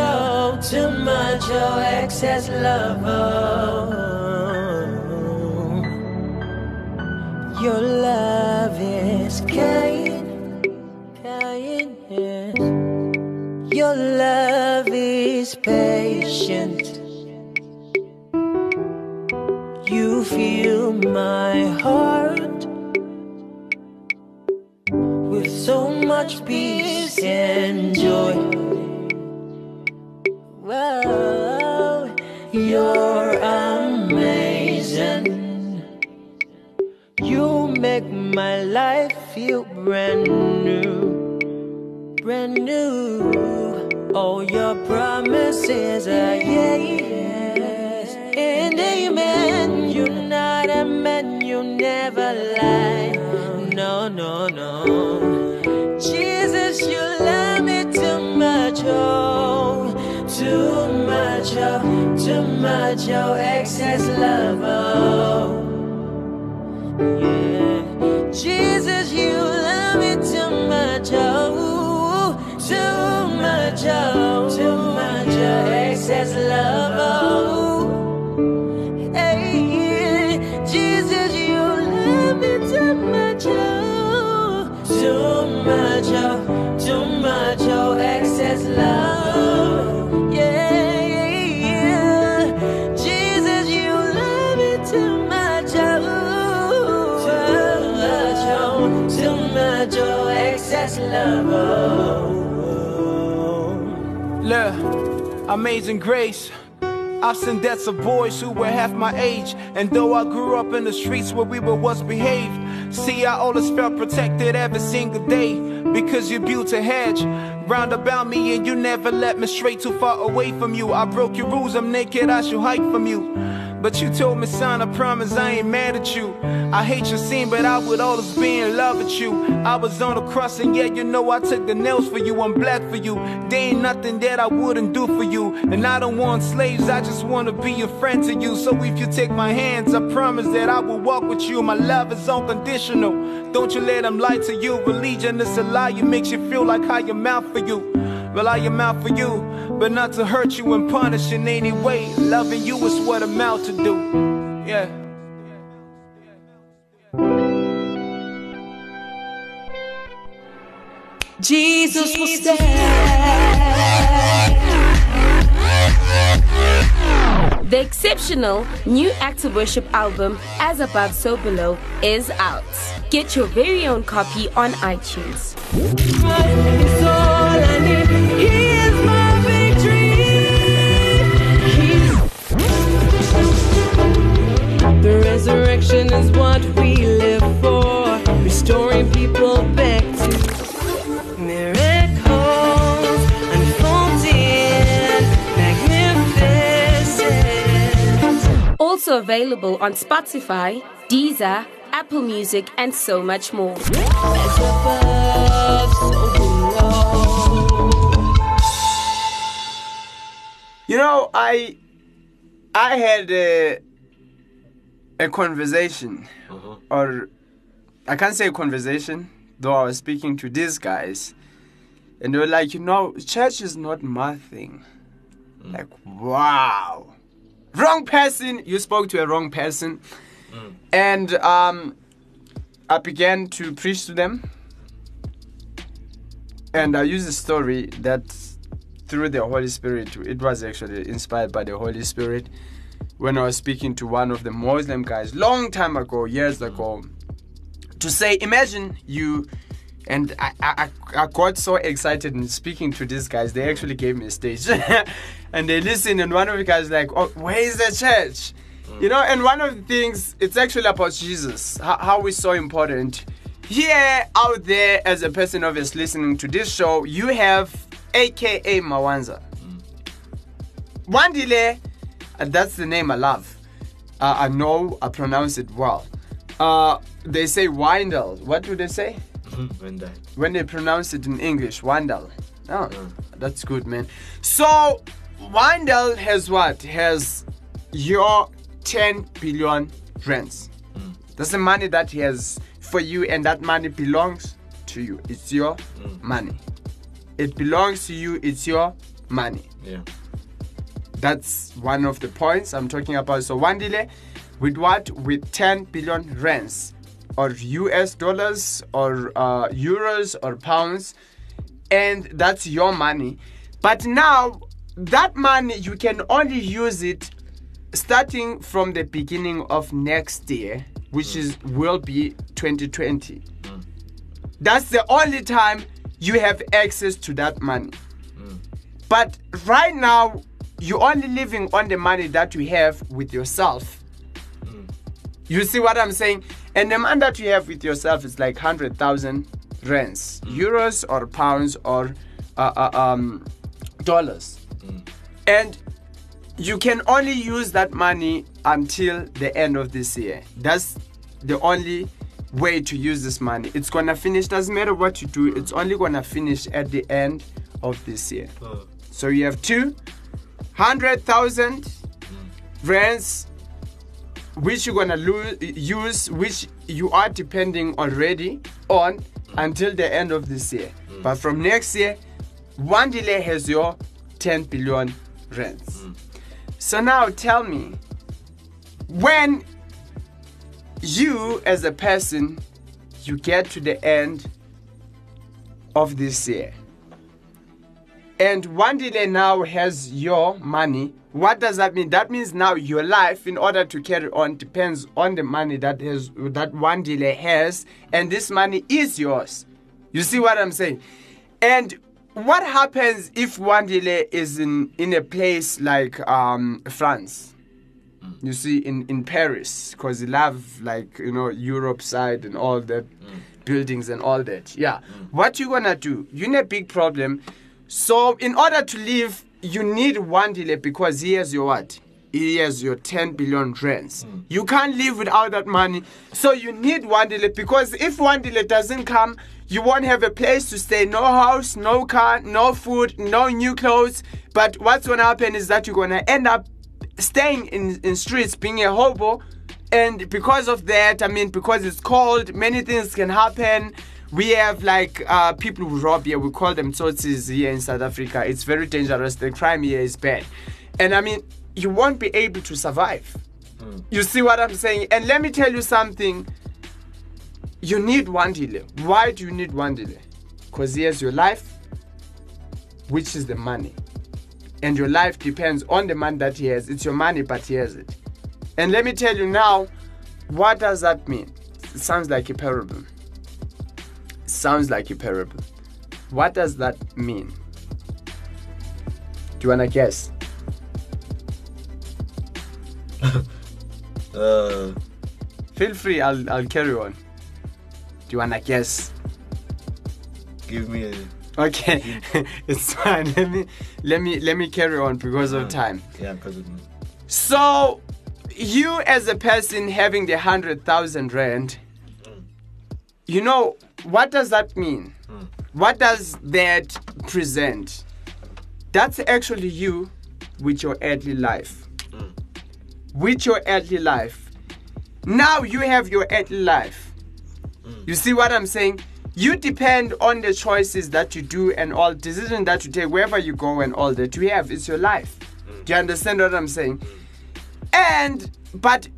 oh, too much, oh, excess love. Your love is kind, kind. Your love is patient. You fill my heart with so much peace and joy. You're amazing. You make my life feel brand new, brand new. All your promises are yes and amen. You're not a man, you never lie. No, no, no. Jesus, too much, oh, excess love, oh. Yeah. Jesus, you love me too much, oh, too much, oh, too much, oh, excess love, amazing grace. I've seen deaths of boys who were half my age. And though I grew up in the streets where we were once behaved, see, I always felt protected every single day. Because you built a hedge round about me and you never let me stray too far away from you. I broke your rules, I'm naked, I should hide from you. But you told me, son, I promise I ain't mad at you. I hate your scene, but I would always be in love with you. I was on the cross, and yeah, you know I took the nails for you. I'm black for you. There ain't nothing that I wouldn't do for you. And I don't want slaves, I just wanna be a friend to you. So if you take my hands, I promise that I will walk with you. My love is unconditional. Don't you let them lie to you. Religion is a lie, it makes you feel like I am out for you. Well, I am out for you, but not to hurt you and punish in any way. Loving you is what I'm out to do. Yeah. Jesus will stay. The exceptional new Act of Worship album, As Above So Below, is out. Get your very own copy on iTunes. Resurrection is what we live for, restoring people back to miracles unfolding, magnificent. Also available on Spotify, Deezer, Apple Music, and so much more. As above, so below. You know, I I had a, a conversation, mm-hmm. or I can't say a conversation, though I was speaking to these guys, and they were like, you know, church is not my thing. Mm. Like, wow, wrong person. You spoke to a wrong person, mm. and um, I began to preach to them. and I used a story that through the Holy Spirit, it was actually inspired by the Holy Spirit when I was speaking to one of the Muslim guys long time ago, years ago, to say, imagine you. And I, I, I got so excited in speaking to these guys. They actually gave me a stage, and they listened. And one of the guys like, "Oh, where is the church?" You know. And one of the things, it's actually about Jesus. How, how we're so important. Here, out there, as a person of us listening to this show, you have AKA Mawanza. Mm. Wandile, and that's the name I love. Uh, I know I pronounce it well. Uh, they say Windel. What do they say? when. When they pronounce it in English, Wandel. Oh, that's good, man. So, Windel has what? Has your 10 billion rands. That's the money that he has for you, and that money belongs to you. It's your money. It belongs to you, it's your money. Yeah. That's one of the points I'm talking about. So one Wandile, with what? With 10 billion rands, or US dollars, or uh, euros, or pounds, and that's your money. But now, that money you can only use it starting from the beginning of next year, which is will be 2020. That's the only time you have access to that money. But right now, you're only living on the money that you have with yourself. You see what I'm saying? And the money that you have with yourself is like 100,000 rands, euros or pounds or uh, uh, um, dollars. And you can only use that money until the end of this year. That's the only way to use this money. It's gonna finish, doesn't matter what you do, it's only gonna finish at the end of this year. So you have two hundred thousand rands which you're gonna lose, use, which you are depending already on until the end of this year. Mm. But from next year, Wandile has your 10 billion rands. Mm. So now tell me, when you as a person, you get to the end of this year, and Wandile now has your money. What does that mean? That means now your life, in order to carry on, depends on the money that has that Wandile has, and this money is yours. You see what I'm saying? And what happens if Wandile is in in a place like um, France? Mm. You see, in in Paris, because you love like you know Europe side and all that mm. buildings and all that. Yeah. Mm. What you gonna do? You in a big problem. So in order to live, you need Wandile because he has your what? He has your 10 billion rands. Hmm. You can't live without that money. So you need Wandile because if one delay doesn't come, you won't have a place to stay. No house, no car, no food, no new clothes. But what's gonna happen is that you're gonna end up staying in, in streets, being a hobo. And because of that, I mean, because it's cold, many things can happen. We have like uh, people who rob here, we call them tsotsis here in South Africa. It's very dangerous. The crime here is bad. And I mean, you won't be able to survive. You see what I'm saying? And let me tell you something. You need Wandile. Why do you need Wandile? Because here's your life, which is the money. And your life depends on the man that he has. It's your money, but he has it. And let me tell you now, what does that mean? It sounds like a parable. Sounds like a parable. What does that mean? Do you wanna guess? Uh, Feel free, I'll I'll carry on. Do you wanna guess? give me a. Okay, it's fine. Let me let me let me carry on because of time. Yeah, because of So, you as a person having the hundred thousand rand, you know what does that mean? Hmm. What does that present? That's actually you with your earthly life. Hmm. With your earthly life. Now you have your earthly life. Hmm. You see what I'm saying? You depend on the choices that you do and all decisions that you take wherever you go and all that you have. It's your life. Do you understand what I'm saying? And but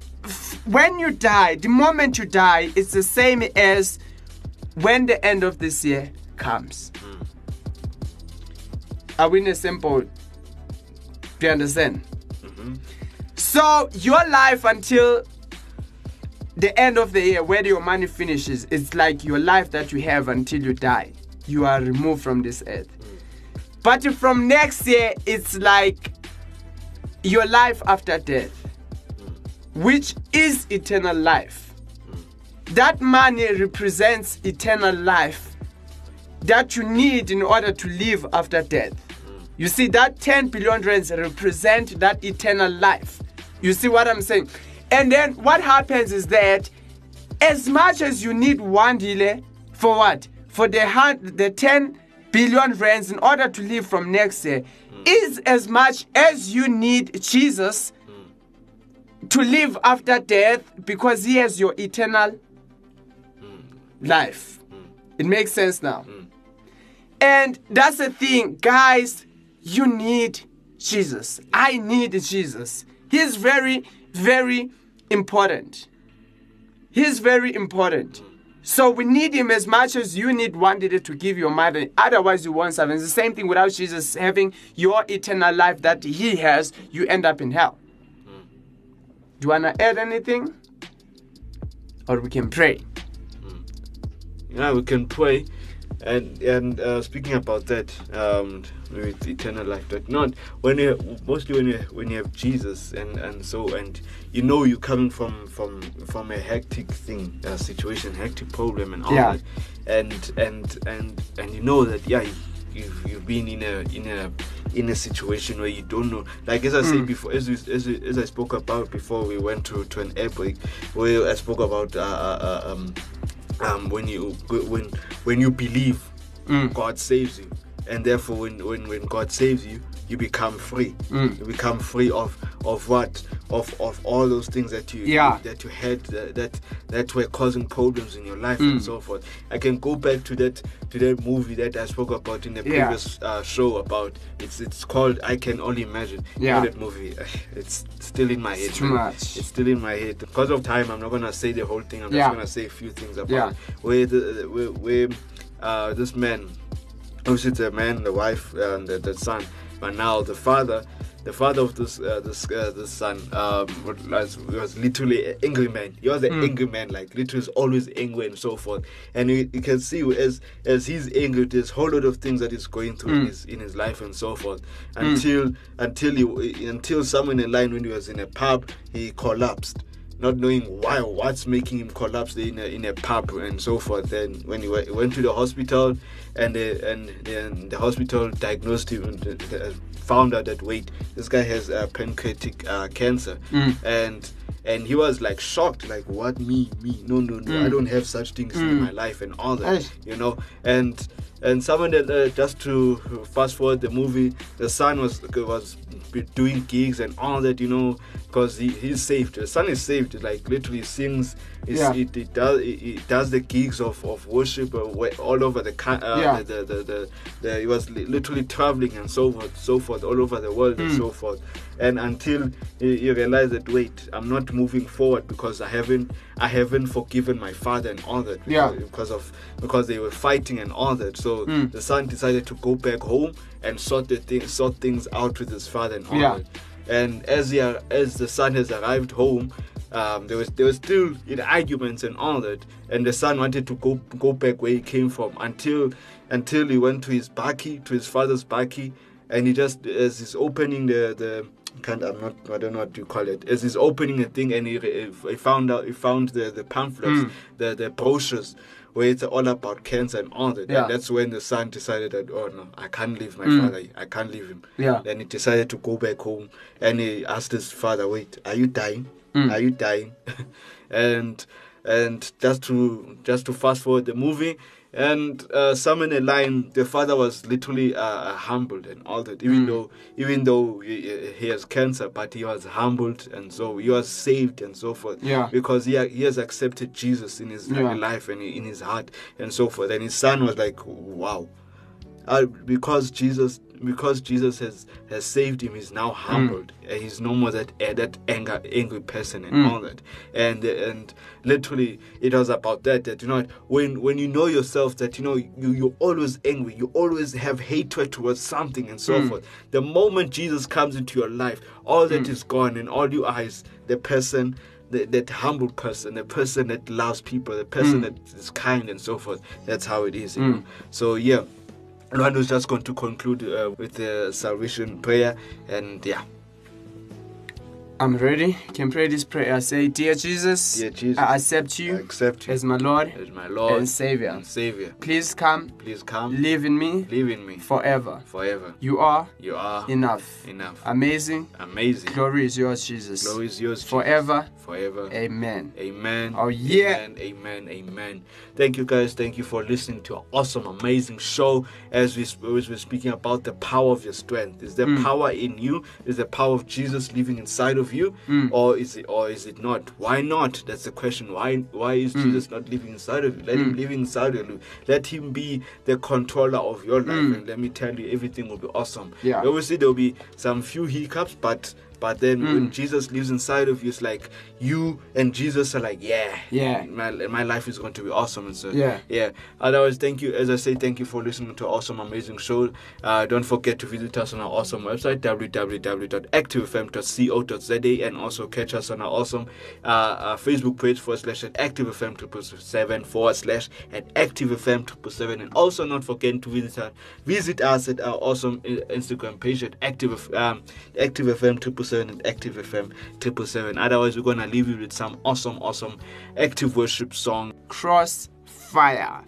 when you die, the moment you die, it's the same as when the end of this year comes. Are we in a simple? Do you understand? Mm-hmm. So your life until the end of the year, where your money finishes, it's like your life that you have until you die. You are removed from this earth. Mm. But from next year, it's like your life after death, mm. which is eternal life. That money represents eternal life that you need in order to live after death. You see, that 10 billion rands represent that eternal life. You see what I'm saying? And then what happens is that as much as you need Wandile for what? For the, hun- the 10 billion rands in order to live from next year is as much as you need Jesus to live after death because he has your eternal life. Mm. It makes sense now. Mm. And that's the thing, guys, you need Jesus. I need Jesus. He's very, very important. He's very important. Mm. So we need him as much as you need one day to give your mother. Otherwise, you won't serve. It's the same thing without Jesus having your eternal life that he has, you end up in hell. Do you want to add anything? Or we can pray. Yeah we can pray and and uh, speaking about that um with eternal life that not when you mostly when you when you have jesus and and so and you know you're coming from from from a hectic thing a situation hectic problem and all Yeah. that. And and and and you know that yeah you've you've been in a in a in a situation where you don't know. Like as i said before as, we, as, we, as i spoke about before we went to to an air break where i spoke about uh, uh, uh, um um, when you when when you believe God saves you, and therefore when, when when God saves you, you become free. You become free of of what of of all those things that you Yeah. that you had uh, that that were causing problems in your life and so forth. I can go back to that to that movie that I spoke about in the Yeah. previous uh, show about it's it's called I Can Only Imagine. You know Yeah. that movie. It's still in my head. too much. It's still in my head. Because of time, I'm not gonna say the whole thing. I'm Yeah. just gonna say a few things about Yeah. it. Where the where, where uh, this man, obviously it's a man, the wife, and the, the son, but now the father. The father of this uh, this uh, this son um, was, was literally an angry man. He was an Hmm. angry man, like literally always angry and so forth. And you, you can see as as he's angry, there's a whole lot of things that he's going through Hmm. in his in his life and so forth. Until until he until someone in line when he was in a pub, he collapsed not knowing why what's making him collapse in a, in a pub and so forth. Then when he went, went to the hospital, and the, and then the hospital diagnosed him and found out that wait, this guy has uh, pancreatic uh, cancer, and and he was like shocked, like what me me? No no no I don't have such things in my life and all that Eish. you know? And and someone that uh, just to fast forward the movie the son was was doing gigs and all that you know because he, he's saved the son is saved like literally sings Yeah. he, he does he does the gigs of, of worship uh, all over the, uh, Yeah. the, the, the, the, he was literally traveling and so forth so forth all over the world Hmm. and so forth and until he, he realized that wait i'm not moving forward because i haven't i haven't forgiven my father and all that Yeah. because of because they were fighting and all that. So Mm. the son decided to go back home and sort the thing, sort things out with his father and all Yeah. that. And as he, as the son has arrived home, um, there was there was still in arguments and all that. And the son wanted to go go back where he came from until until he went to his bakkie to his father's bakkie, and he just as he's opening the the can't I'm not I don't know what you call it as he's opening the thing and he, he found out he found the the pamphlets Mm. the the brochures where it's all about cancer and all that Yeah. and that's when the son decided that oh no I can't leave my Mm. father I can't leave him Yeah. then he decided to go back home and he asked his father wait are you dying Mm. are you dying and and just to just to fast forward the movie and uh, some in the line the father was literally uh, humbled and all that even Mm. though even though he, he has cancer but he was humbled and so he was saved and so forth Yeah. because he, he has accepted jesus in his Yeah. life and in his heart and so forth and his son was like wow uh, because Jesus because Jesus has has saved him, he's now humbled. Uh, he's no more that uh, that anger angry person and Mm. all that. And and literally, it was about that. That you know, when when you know yourself, that you know you you're always angry, you always have hatred towards something and so Mm. forth. The moment Jesus comes into your life, all that is Mm. gone, and all you are is the person. That, that humble person, the person that loves people, the person Mm. that is kind and so forth. That's how it is. Mm. So yeah, Lwando is just going to conclude uh, with the salvation prayer, and yeah, I'm ready. Can pray this prayer. I Say, Dear Jesus, Dear Jesus, I accept you I accept you as my Lord as my Lord and Savior. and Savior. Please come, Please come, live in me live in me forever. forever. You are You are enough. enough, Amazing. amazing. Glory is yours, Jesus. Glory is yours Jesus. Forever. Forever. Amen. Amen. Oh, yeah. Amen. Amen. Amen. Thank you guys. Thank you for listening to our awesome, amazing show. As we as we're speaking about the power of your strength. Is there Mm. power in you? Is the power of Jesus living inside of you, Mm. or is it or is it not? Why not? That's the question. Why why is Mm. Jesus not living inside of you? Let him Mm. live inside of you. Let him be the controller of your life, Mm. and let me tell you, everything will be awesome. Yeah. Obviously, there'll be some few hiccups, but but then Mm. when Jesus lives inside of you, it's like you and Jesus are like, yeah, Yeah. my, my life is going to be awesome. And so, Yeah. yeah. Otherwise, thank you. As I say, thank you for listening to awesome, amazing show. Uh, don't forget to visit us on our awesome website, www.activefm.co.za, and also catch us on our awesome uh, uh, Facebook page forward slash at activefm777 forward slash at activefm777. And also, not forgetting to visit, us visit us at our awesome uh, Instagram page at active, um, activefm777 and activefm777. Otherwise, we're going to leave you with some awesome, awesome active worship song. Crossfire.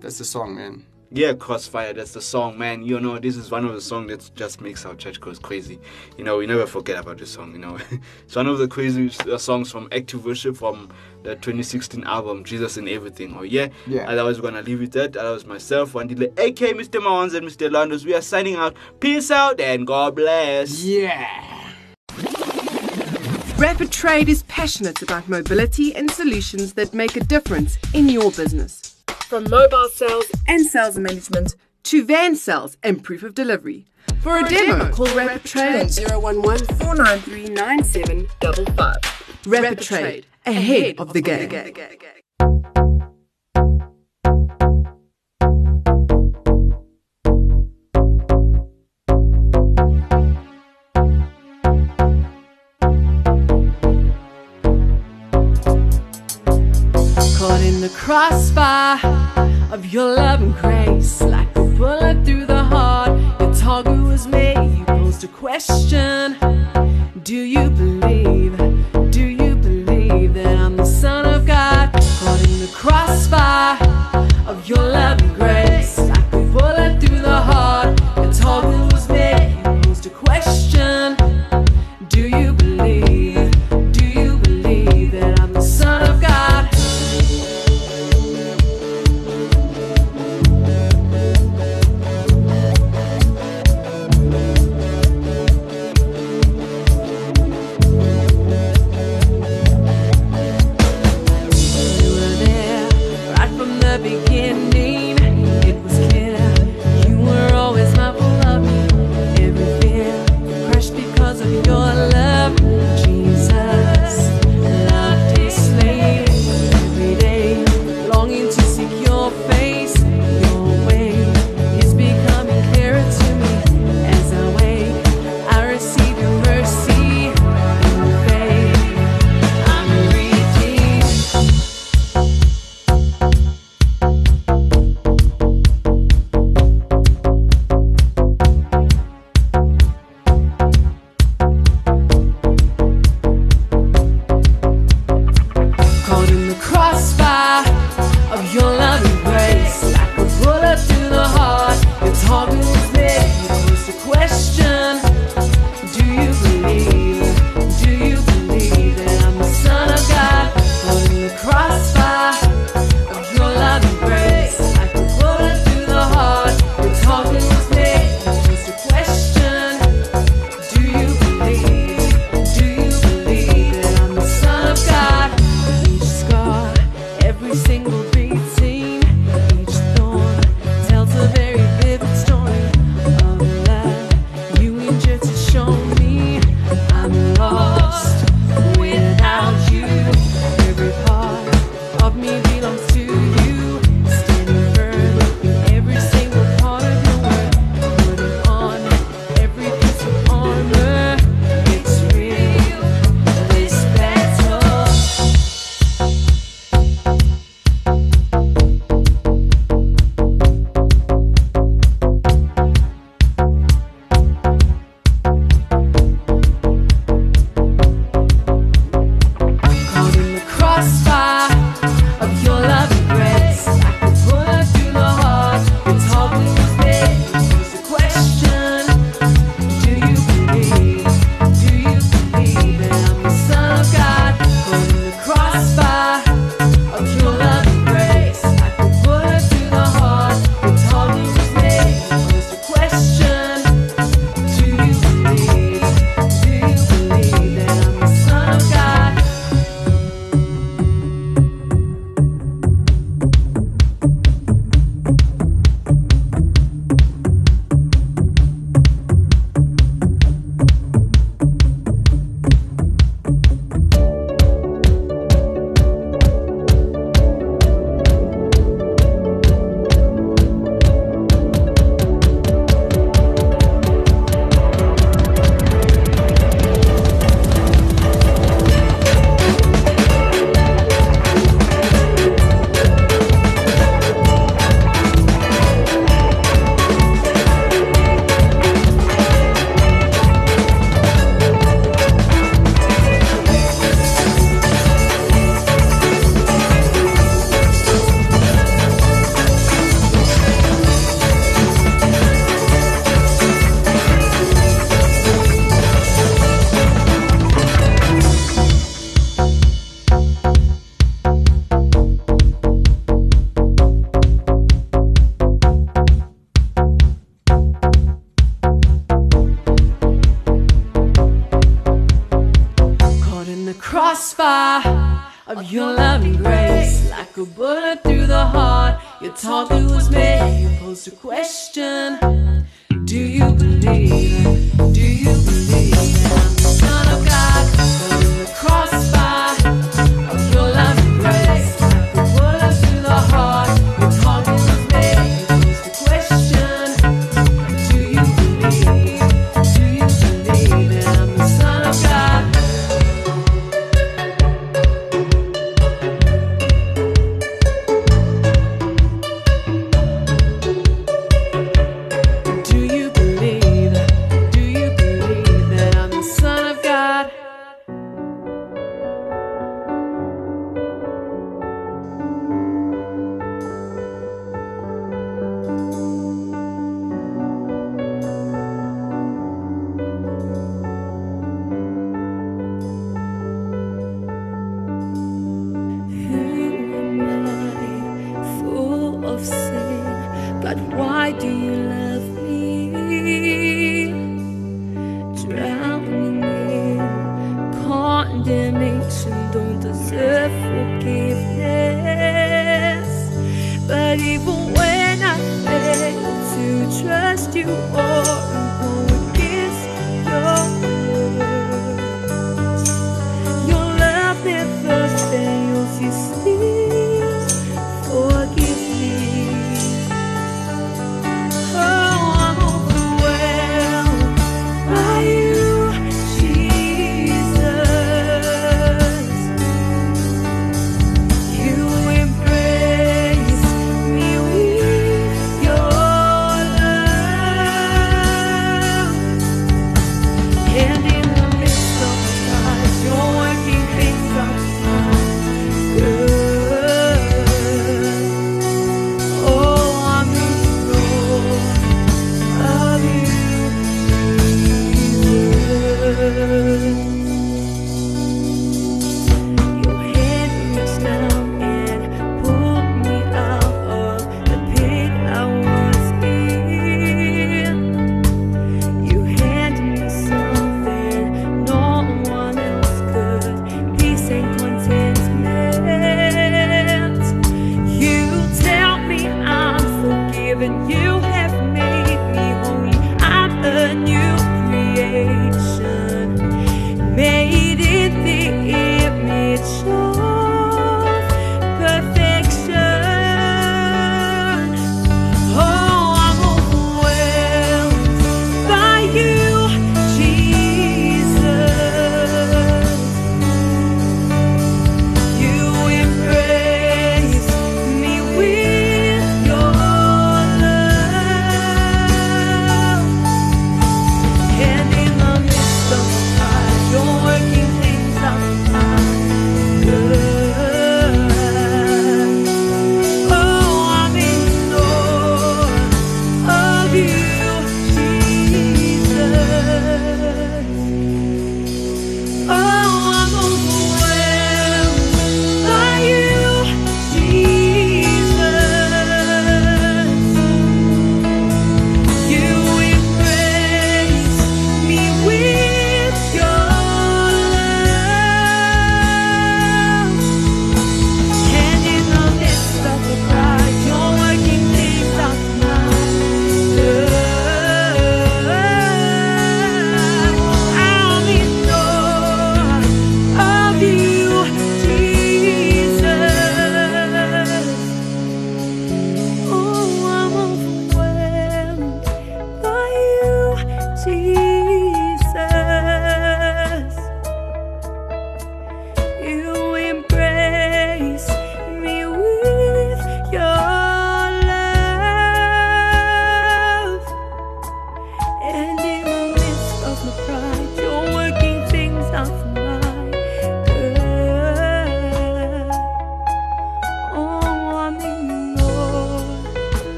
That's the song, man. Yeah, Crossfire, that's the song, man. You know, this is one of the songs that just makes our church goes crazy. You know, we never forget about this song, you know. it's one of the crazy uh, songs from Active Worship from the 2016 album, Jesus and Everything. Oh, yeah? Yeah. Otherwise, we're going to leave with that. Otherwise, myself, Wandile, AK Mr. Mawans and Mr. Lwandos, we are signing out. Peace out and God bless. Yeah. Rapid Trade is passionate about mobility and solutions that make a difference in your business. From mobile sales and sales management to van sales and proof of delivery. For a demo, call Rapid Trade on 011 493 9755. Rapid Trade, ahead of the game. Crossfire of your love and grace, like a bullet through the heart. Your target was me. You posed a question Do you believe? Do you believe that I'm the Son of God? Caught in the crossfire of your love and grace,